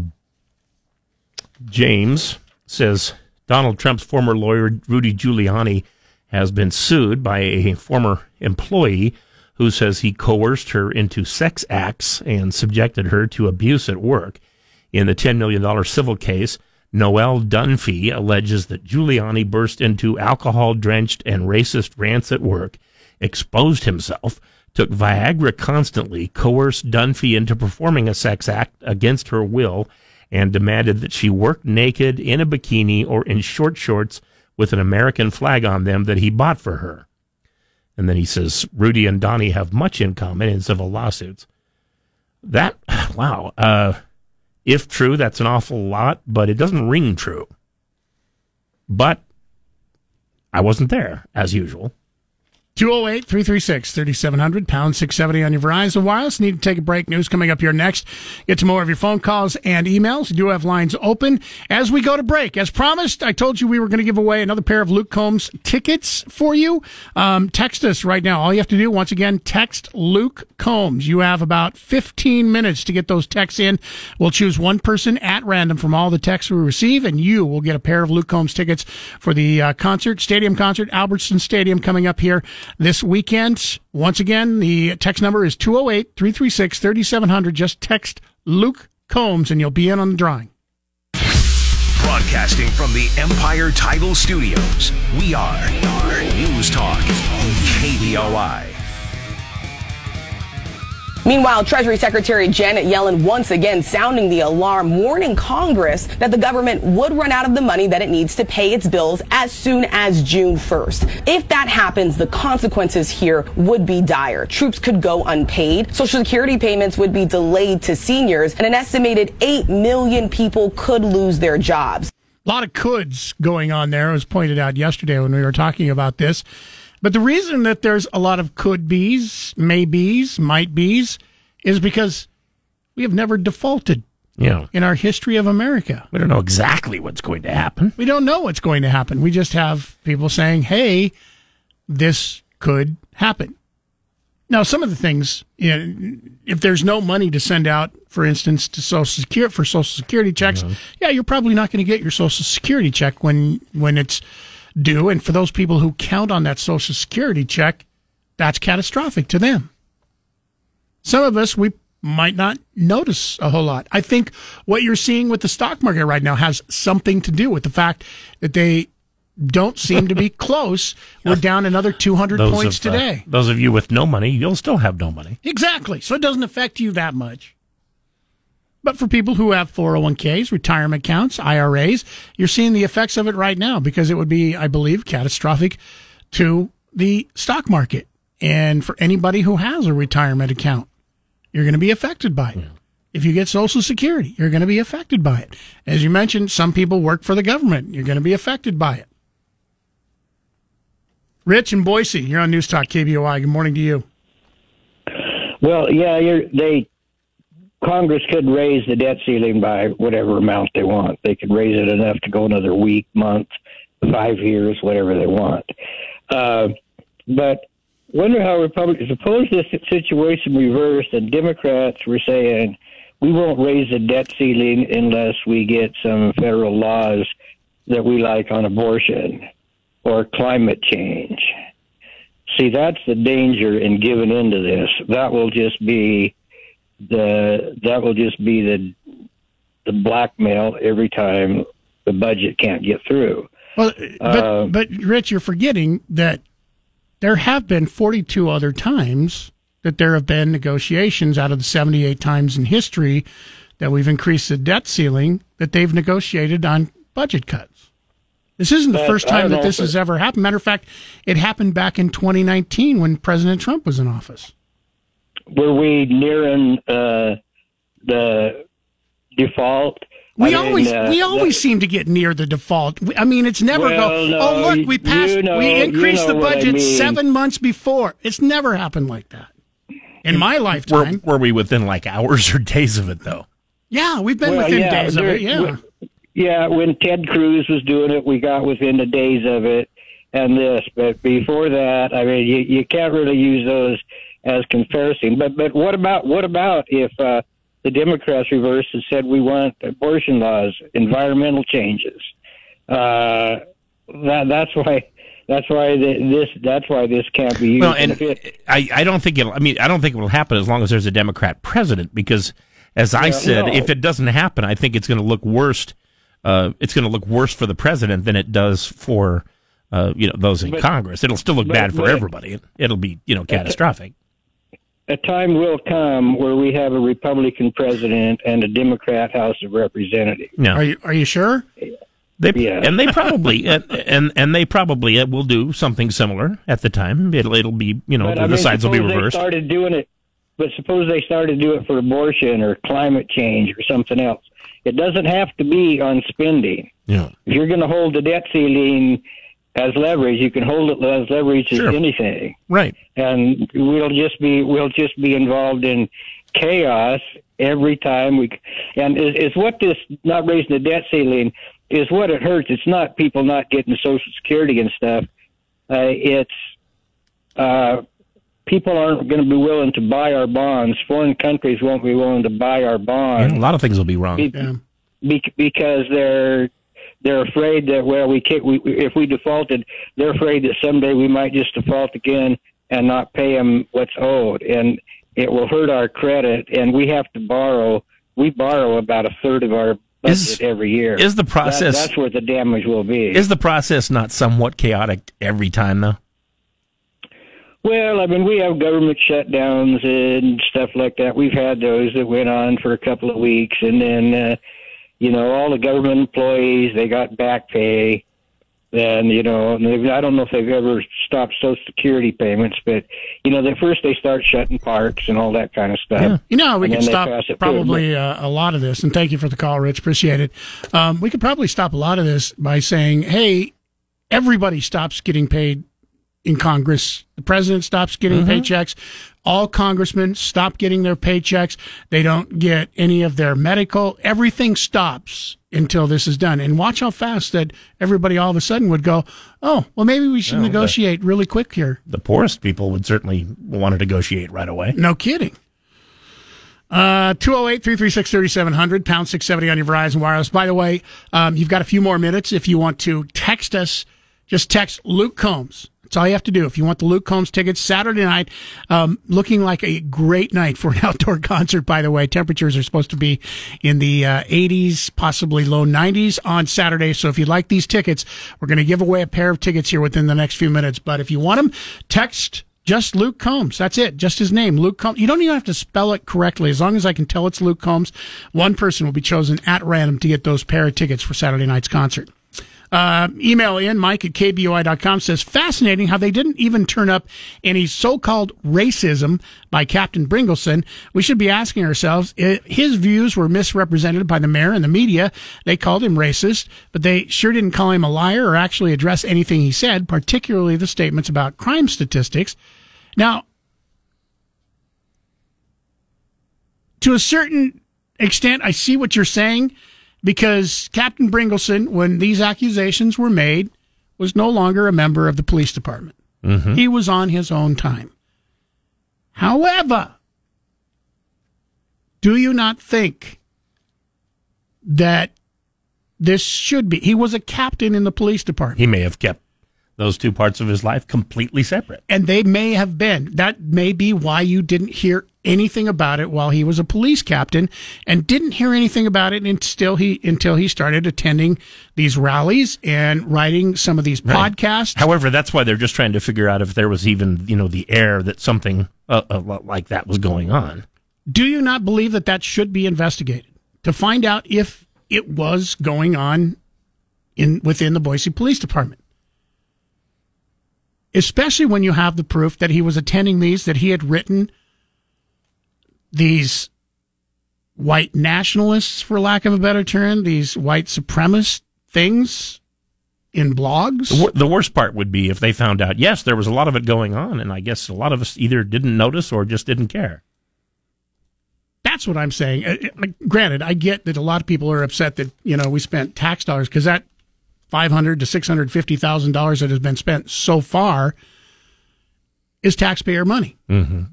James says Donald Trump's former lawyer Rudy Giuliani has been sued by a former employee who says he coerced her into sex acts and subjected her to abuse at work. In the $10 million civil case, Noel Dunphy alleges that Giuliani burst into alcohol drenched and racist rants at work, exposed himself, took Viagra constantly, coerced Dunphy into performing a sex act against her will, and demanded that she work naked in a bikini or in short shorts with an American flag on them that he bought for her. And then he says Rudy and Donnie have much in common in civil lawsuits. That, wow. Uh, if true, that's an awful lot, but it doesn't ring true. But I wasn't there, as usual.
208 336 3700, pound 670 on your Verizon Wireless. Need to take a break. News coming up here next. Get to more of your phone calls and emails. We do have lines open. As we go to break, as promised, I told you we were going to give away another pair of Luke Combs tickets for you. Um, text us right now. All you have to do, once again, text Luke Combs. You have about 15 minutes to get those texts in. We'll choose one person at random from all the texts we receive, and you will get a pair of Luke Combs tickets for the uh, concert, stadium concert, Albertson Stadium coming up here this weekend. Once again, the text number is 208 336 3700. Just text Luke Combs and you'll be in on the drawing.
Broadcasting from the Empire Title Studios, we are News Talk, KBOI.
Meanwhile, Treasury Secretary Janet Yellen once again sounding the alarm, warning Congress that the government would run out of the money that it needs to pay its bills as soon as June 1st. If that happens, the consequences here would be dire. Troops could go unpaid, Social Security payments would be delayed to seniors, and an estimated 8 million people could lose their jobs.
A lot of coulds going on there, as pointed out yesterday when we were talking about this. But the reason that there's a lot of could be's, maybes, might be's is because we have never defaulted
Yeah.
in our history of America.
We don't know exactly what's going to happen.
We don't know what's going to happen. We just have people saying, hey, this could happen. Now, some of the things, you know, if there's no money to send out, for instance, to Social Security for Social Security checks, yeah, you're probably not going to get your Social Security check when when it's due. And for those people who count on that Social Security check, that's catastrophic to them. Some of us, we might not notice a whole lot. I think what you're seeing with the stock market right now has something to do with the fact that they don't seem to be close. We're down another 200
Those
points
of, uh,
today.
those of you with no money, you'll still have no money.
Exactly. So it doesn't affect you that much. But for people who have 401ks, retirement accounts, IRAs, you're seeing the effects of it right now because it would be, I believe, catastrophic to the stock market. And for anybody who has a retirement account, you're going to be affected by it. If you get Social Security, you're going to be affected by it. As you mentioned, some people work for the government. You're going to be affected by it. Rich and Boise, you're on News Talk KBOI. Good morning to you.
Well, yeah, you're, they Congress could raise the debt ceiling by whatever amount they want. They could raise it enough to go another week, month, five years, whatever they want. Uh, but wonder how Republicans suppose this situation reversed and Democrats were saying we won't raise the debt ceiling unless we get some federal laws that we like on abortion or climate change. See, that's the danger in giving into this. That will just be the that will just be the the blackmail every time the budget can't get through.
Well, but,
Uh,
but Rich, you're forgetting that there have been 42 other times that there have been negotiations out of the 78 times in history that we've increased the debt ceiling that they've negotiated on budget cuts. This isn't the first time that this has ever happened. Matter of fact, it happened back in 2019 when President Trump was in office.
Were we nearing uh, the default?
We
I mean,
always
uh,
we always seem to get near the default. I mean, it's never
Well,
go.
no,
oh, look, we passed.
you know-
we
you
increased
know
the
what I
budget
mean.
seven months before. It's never happened like that in my lifetime.
were we within like hours or days of it though?
Yeah, we've been
Well,
within
yeah,
days of it. Yeah.
w- Yeah, when Ted Cruz was doing it, we got within the days of it and this. But before that, I mean, you, you can't really use those as comparison. But but what about what about if uh, the Democrats reversed and said we want abortion laws, environmental changes? Uh, that that's why that's why the, this that's why this can't be used.
Well, and
it,
I, I don't think it'll. I mean, I don't think it will happen as long as there's a Democrat president. Because, as I
Yeah,
said,
no.
if it doesn't happen, I think it's going to look worse. Uh, it's going to look worse for the president than it does for uh, you know those in
But-
Congress. It'll still look
but-
bad for
but-
everybody. It'll be you know catastrophic.
A time will come where we have a Republican president and a Democrat House of Representatives.
No.
Are you are you sure?
They,
Yeah.
and they probably and, and and they probably uh, will do something similar at the time. It'll it'll be you know
But,
the,
I
the
mean,
sides will be reversed.
They started doing it, but suppose they started to do it for abortion or climate change or something else. It doesn't have to be on spending.
Yeah.
If you're going to hold the debt ceiling as leverage, you can hold it as leverage as anything.
Right.
and we'll just be we'll just be involved in chaos every time we and is, is what this not raising the debt ceiling is what it hurts it's not people not getting social security and stuff uh, it's uh, people aren't going to be willing to buy our bonds foreign countries won't be willing to buy our bonds
Yeah, a lot of things will be wrong.
be, be- because they're they're afraid that well we can't we if we defaulted they're afraid that someday we might just default again and not pay them what's owed and it will hurt our credit and we have to borrow we borrow about a third of our budget
Is-
every year
is the
That-
process-
that's where the damage will be
Is the process not somewhat chaotic every time though?
Well, I mean, we have government shutdowns and stuff like that. We've had those that went on for a couple of weeks, and then, uh, you know, all the government employees they got back pay, and you know, and they've- I don't know if they've ever stopped Social Security payments, but you know, they first they start shutting parks and all that kind of stuff.
You know, we
And
could stop
pass it through.
probably uh, a lot of this, and thank you for the call, Rich. Appreciate it. Um, we could probably stop a lot of this by saying, "Hey, everybody stops getting paid in Congress. The president stops getting
Mm-hmm.
paychecks. All congressmen stop getting their paychecks. They don't get any of their medical. Everything stops until this is done. And watch how fast that everybody all of a sudden would go, "Oh, well, maybe we should
Well, the-
negotiate really quick here."
The poorest people would certainly want to negotiate right away.
No kidding. Uh, 208 336 3700, pound 670 on your Verizon Wireless. By the way, um, you've got a few more minutes. If you want to text us, just text Luke Combs. That's all you have to do. If you want the Luke Combs tickets, Saturday night, um, looking like a great night for an outdoor concert, by the way. Temperatures are supposed to be in the uh, 80s, possibly low 90s on Saturday. So if you like these tickets, we're going to give away a pair of tickets here within the next few minutes. But if you want them, text just Luke Combs. That's it. Just his name, Luke Combs. You don't even have to spell it correctly. As long as I can tell it's Luke Combs, one person will be chosen at random to get those pair of tickets for Saturday night's concert. Uh, email in Mike at KBOI.com says, fascinating how they didn't even turn up any so-called racism by Captain Bryngelson. We should be asking ourselves, his views were misrepresented by the mayor and the media. They called him racist, but they sure didn't call him a liar or actually address anything he said, particularly the statements about crime statistics. Now, to a certain extent, I see what you're saying because Captain Bryngelson, when these accusations were made, was no longer a member of the police department.
Mm-hmm.
He was on his own time. However, do you not think that this should be? He was a captain in the police department.
He may have kept those two parts of his life completely separate.
and they may have been. That may be why you didn't hear anything about it while he was a police captain, and didn't hear anything about it until he until he started attending these rallies and writing some of these
Right.
podcasts.
However, that's why they're just trying to figure out if there was even, you know, the air that something uh, uh, like that was going on.
Do you not believe that that should be investigated to find out if it was going on in within the Boise Police Department? Especially when you have the proof that he was attending these, that he had written these white nationalists, for lack of a better term, these white supremacist things in blogs.
The, wor- the worst part would be if they found out, yes, there was a lot of it going on, and I guess a lot of us either didn't notice or just didn't care.
That's that's what I'm saying. Uh, uh, granted, I get that a lot of people are upset that you know we spent tax dollars because that five hundred to six hundred fifty thousand dollars that has been spent so far is taxpayer money.
Mm-hmm. Did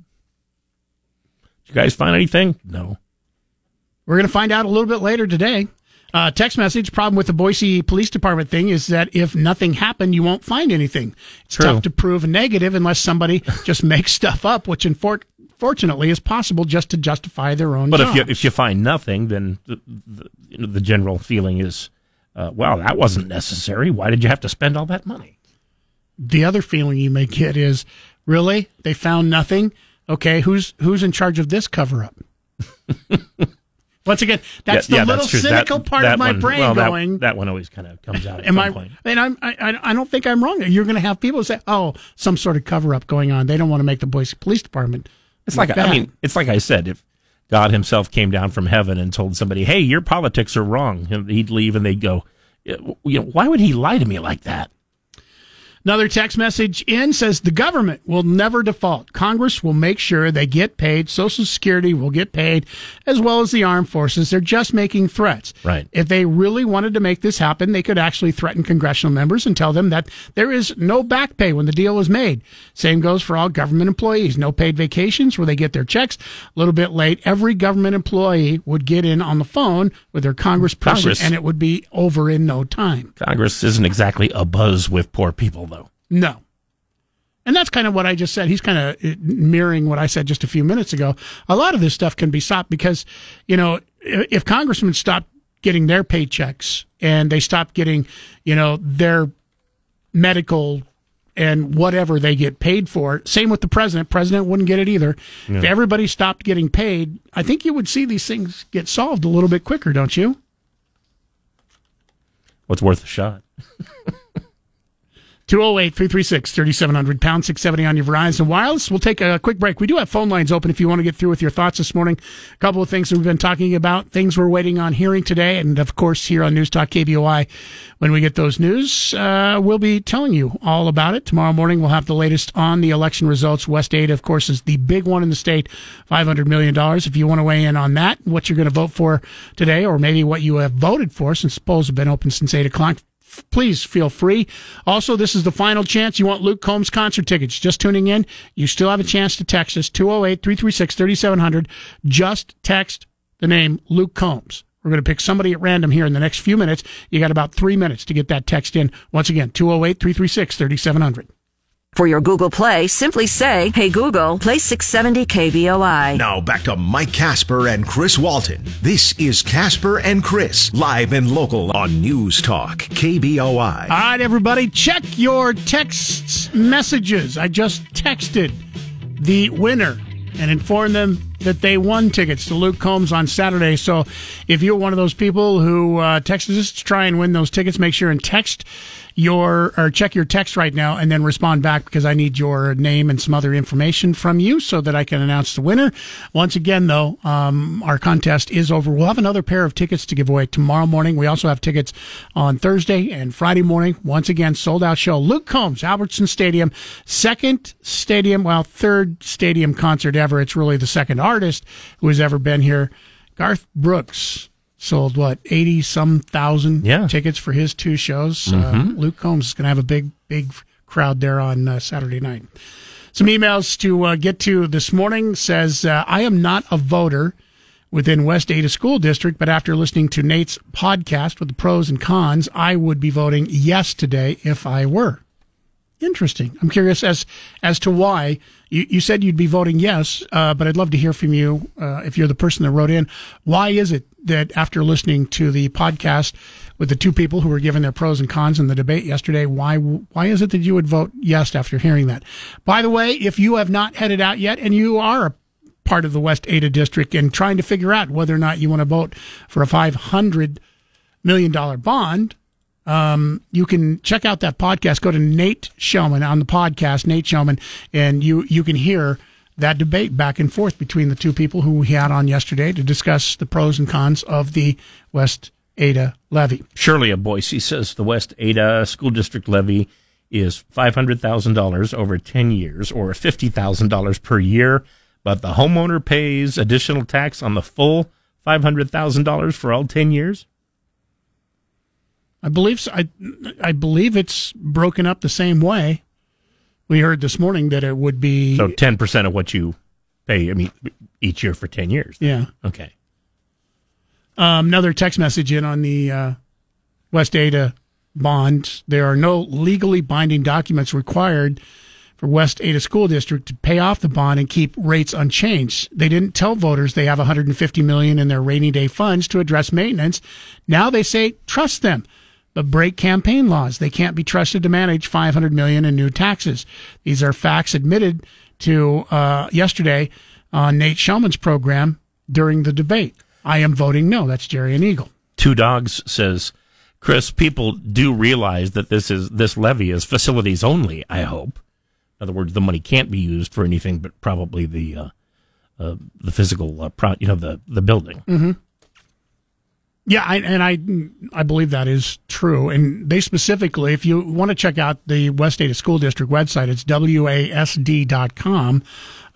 you guys find anything? No.
We're going to find out a little bit later today. Uh, text message problem with the Boise Police Department thing is that if nothing happened, you won't find anything. It's
True.
tough to prove a negative unless somebody just makes stuff up, which unfortunately is possible just to justify their own.
But
job.
if you if you find nothing, then the, the, you know, the general feeling is, uh, "Wow, that wasn't necessary. Why did you have to spend all that money?"
the other feeling you may get is, really, they found nothing. Okay, who's who's in charge of this cover up? Once again, that's
Yeah,
the
yeah,
little
that's
cynical
That-
part
that
of my
one-
brain
well, that-
going.
That, one always kind of comes out. At
Am I?
point.
And I'm, I, I don't think I'm wrong. You're going to have people say, "Oh, some sort of cover up going on." They don't want to make the Boise Police Department.
It's like
bad.
I mean, it's like I said, if God Himself came down from heaven and told somebody, "Hey, your politics are wrong," he'd leave, and they'd go, "You know, why would He lie to me like that?"
Another text message in says the government will never default. Congress will make sure they get paid. Social Security will get paid, as well as the armed forces. They're just making threats.
Right.
If they really wanted to make this happen, they could actually threaten congressional members and tell them that there is no back pay when the deal is made. Same goes for all government employees. No paid vacations where they get their checks a little bit late. Every government employee would get in on the phone with their congressperson
Congress.
and it would be over in no time.
Congress isn't exactly a buzz with poor people, though.
No. And that's kind of what I just said. He's kind of uh, mirroring what I said just a few minutes ago. A lot of this stuff can be stopped because, you know, if congressmen stopped getting their paychecks and they stopped getting, you know, their medical and whatever they get paid for, same with the president. President wouldn't get it either. If everybody stopped getting paid, I think you would see these things get solved a little bit quicker, don't you?
What's worth a shot?
208 336 3700 pound 670 on your Verizon Wireless. We'll take a quick break. We do have phone lines open if you want to get through with your thoughts this morning. A couple of things that we've been talking about, things we're waiting on hearing today, and of course, here on News Talk KBOI, when we get those news, uh, we'll be telling you all about it. Tomorrow morning, we'll have the latest on the election results. West Ada, of course, is the big one in the state $500 million. If you want to weigh in on that, what you're going to vote for today, or maybe what you have voted for, since polls have been open since 8 o'clock, please feel free. Also, this is the final chance. You want Luke Combs concert tickets. Just tuning in, you still have a chance to text us 208 336 3700. Just text the name Luke Combs. We're going to pick somebody at random here in the next few minutes. You got about three minutes to get that text in. Once again, 208 336 3700.
For your Google Play, simply say, Hey Google, play 670 KBOI.
Now back to Mike Kasper and Chris Walton. This is Kasper and Chris, live and local on News Talk, KBOI.
All right, everybody, check your text messages. I just texted the winner and informed them that they won tickets to Luke Combs on Saturday. So if you're one of those people who uh, texted us to try and win those tickets, make sure and text your or check your text right now and then respond back because I need your name and some other information from you so that I can announce the winner. Once again, though, um, our contest is over. We'll have another pair of tickets to give away tomorrow morning. We also have tickets on Thursday and Friday morning. Once again, sold out show. Luke Combs, Albertson Stadium, second stadium, well, third stadium concert ever. It's really the second artist who has ever been here. Garth Brooks sold what eighty some thousand tickets for his two shows. Uh,
Mhm.
Luke Combs is going to have a big, big crowd there on uh, Saturday night. Some emails to uh, get to this morning says uh, I am not a voter within West Ada School District, but after listening to Nate's podcast with the pros and cons, I would be voting yes today if I were. Interesting. I'm curious as as to why you, you said you'd be voting yes, uh, but I'd love to hear from you uh, if you're the person that wrote in. Why is it that after listening to the podcast with the two people who were given their pros and cons in the debate yesterday, why why is it that you would vote yes after hearing that? By the way, if you have not headed out yet and you are a part of the West Ada district and trying to figure out whether or not you want to vote for a five hundred million dollar bond, um, you can check out that podcast. Go to Nate Shelman on the podcast, Nate Shelman, and you you can hear that debate back and forth between the two people who we had on yesterday to discuss the pros and cons of the West Ada levy.
Shirley of Boise says the West Ada School District levy is $500,000 over 10 years or $50,000 per year, but the homeowner pays additional tax on the full five hundred thousand dollars for all ten years.
I believe so. I I believe it's broken up the same way. We heard this morning that it would be
So ten percent of what you pay. I mean, each year for ten years.
Yeah.
Okay.
Um, another text message in on the uh, West Ada bond. There are no legally binding documents required for West Ada School District to pay off the bond and keep rates unchanged. They didn't tell voters they have 150 million in their rainy day funds to address maintenance. Now they say trust them, but break campaign laws. They can't be trusted to manage 500 million in new taxes. These are facts admitted to uh, yesterday on Nate Shelman's program during the debate. I am voting no. That's Jerry and Eagle.
Two Dogs says, Chris, people do realize that this is this levy is facilities only. I hope. In other words, the money can't be used for anything but probably the uh, uh, the physical, uh, pro- you know, the the building.
Mm-hmm. Yeah, I, and I I believe that is true. And they specifically, if you want to check out the West Ada School District website, it's wasd.com.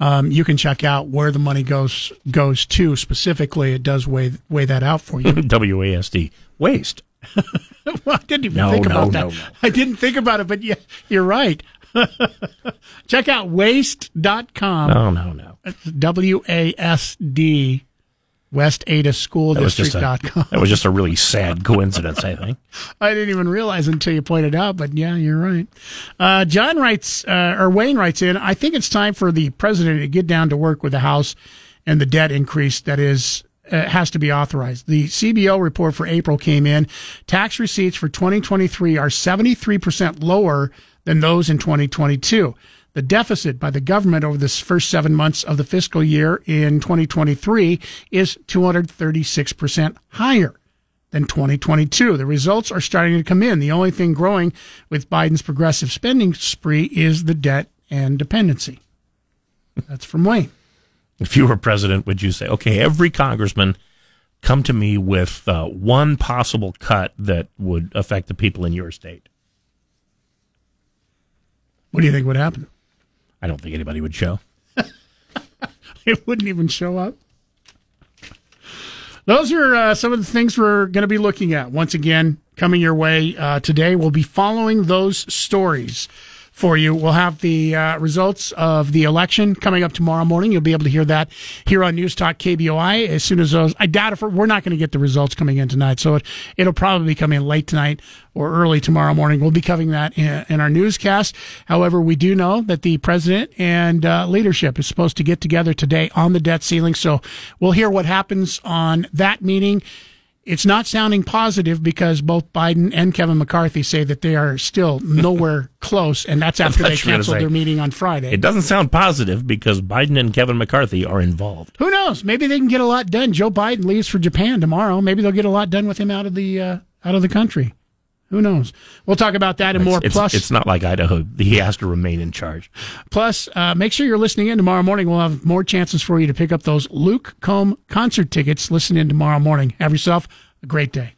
Um, you can check out where the money goes goes to specifically. It does weigh weigh that out for you.
WASD waste.
well, I didn't even
No,
think
no,
about
no,
that.
no.
I didn't think about it, but yeah, you're right. Check out waste.com.
No, no, no.
It's W A S D West Ada School
That was just a, that was just a really sad coincidence. I think.
I didn't even realize until you pointed out, but yeah, you're right. Uh, John writes, uh, or Wayne writes in, I think it's time for the president to get down to work with the House and the debt increase that is uh, has to be authorized. The CBO report for April came in. Tax receipts for 2023 are 73% lower than those in 2022. The deficit by the government over this first seven months of the fiscal year in 2023 is 236% higher than 2022. The results are starting to come in. The only thing growing with Biden's progressive spending spree is the debt and dependency. That's from Wayne.
If you were president, would you say, okay, every congressman come to me with uh, one possible cut that would affect the people in your state?
What do you think would happen?
I don't think anybody would show.
It wouldn't even show up. Those are uh, some of the things we're going to be looking at. Once again, coming your way uh, today. We'll be following those stories for you. We'll have the uh, results of the election coming up tomorrow morning. You'll be able to hear that here on News Talk KBOI as soon as those. I doubt if we're, we're not going to get the results coming in tonight, so it, it'll probably come in late tonight or early tomorrow morning. We'll be covering that in, in our newscast. However, we do know that the president and uh, leadership is supposed to get together today on the debt ceiling, so we'll hear what happens on that meeting. It's not sounding positive because both Biden and Kevin McCarthy say that they are still nowhere close, and that's after they
That's was
canceled their meeting on Friday.
It doesn't sound positive because Biden and Kevin McCarthy are involved.
Who knows? Maybe they can get a lot done. Joe Biden leaves for Japan tomorrow. Maybe they'll get a lot done with him out of the uh, out of the country. Who knows? We'll talk about that and more.
It's,
Plus,
it's not like Idaho. He has to remain in charge.
Plus, uh, make sure you're listening in tomorrow morning. We'll have more chances for you to pick up those Luke Combe concert tickets. Listen in tomorrow morning. Have yourself a great day.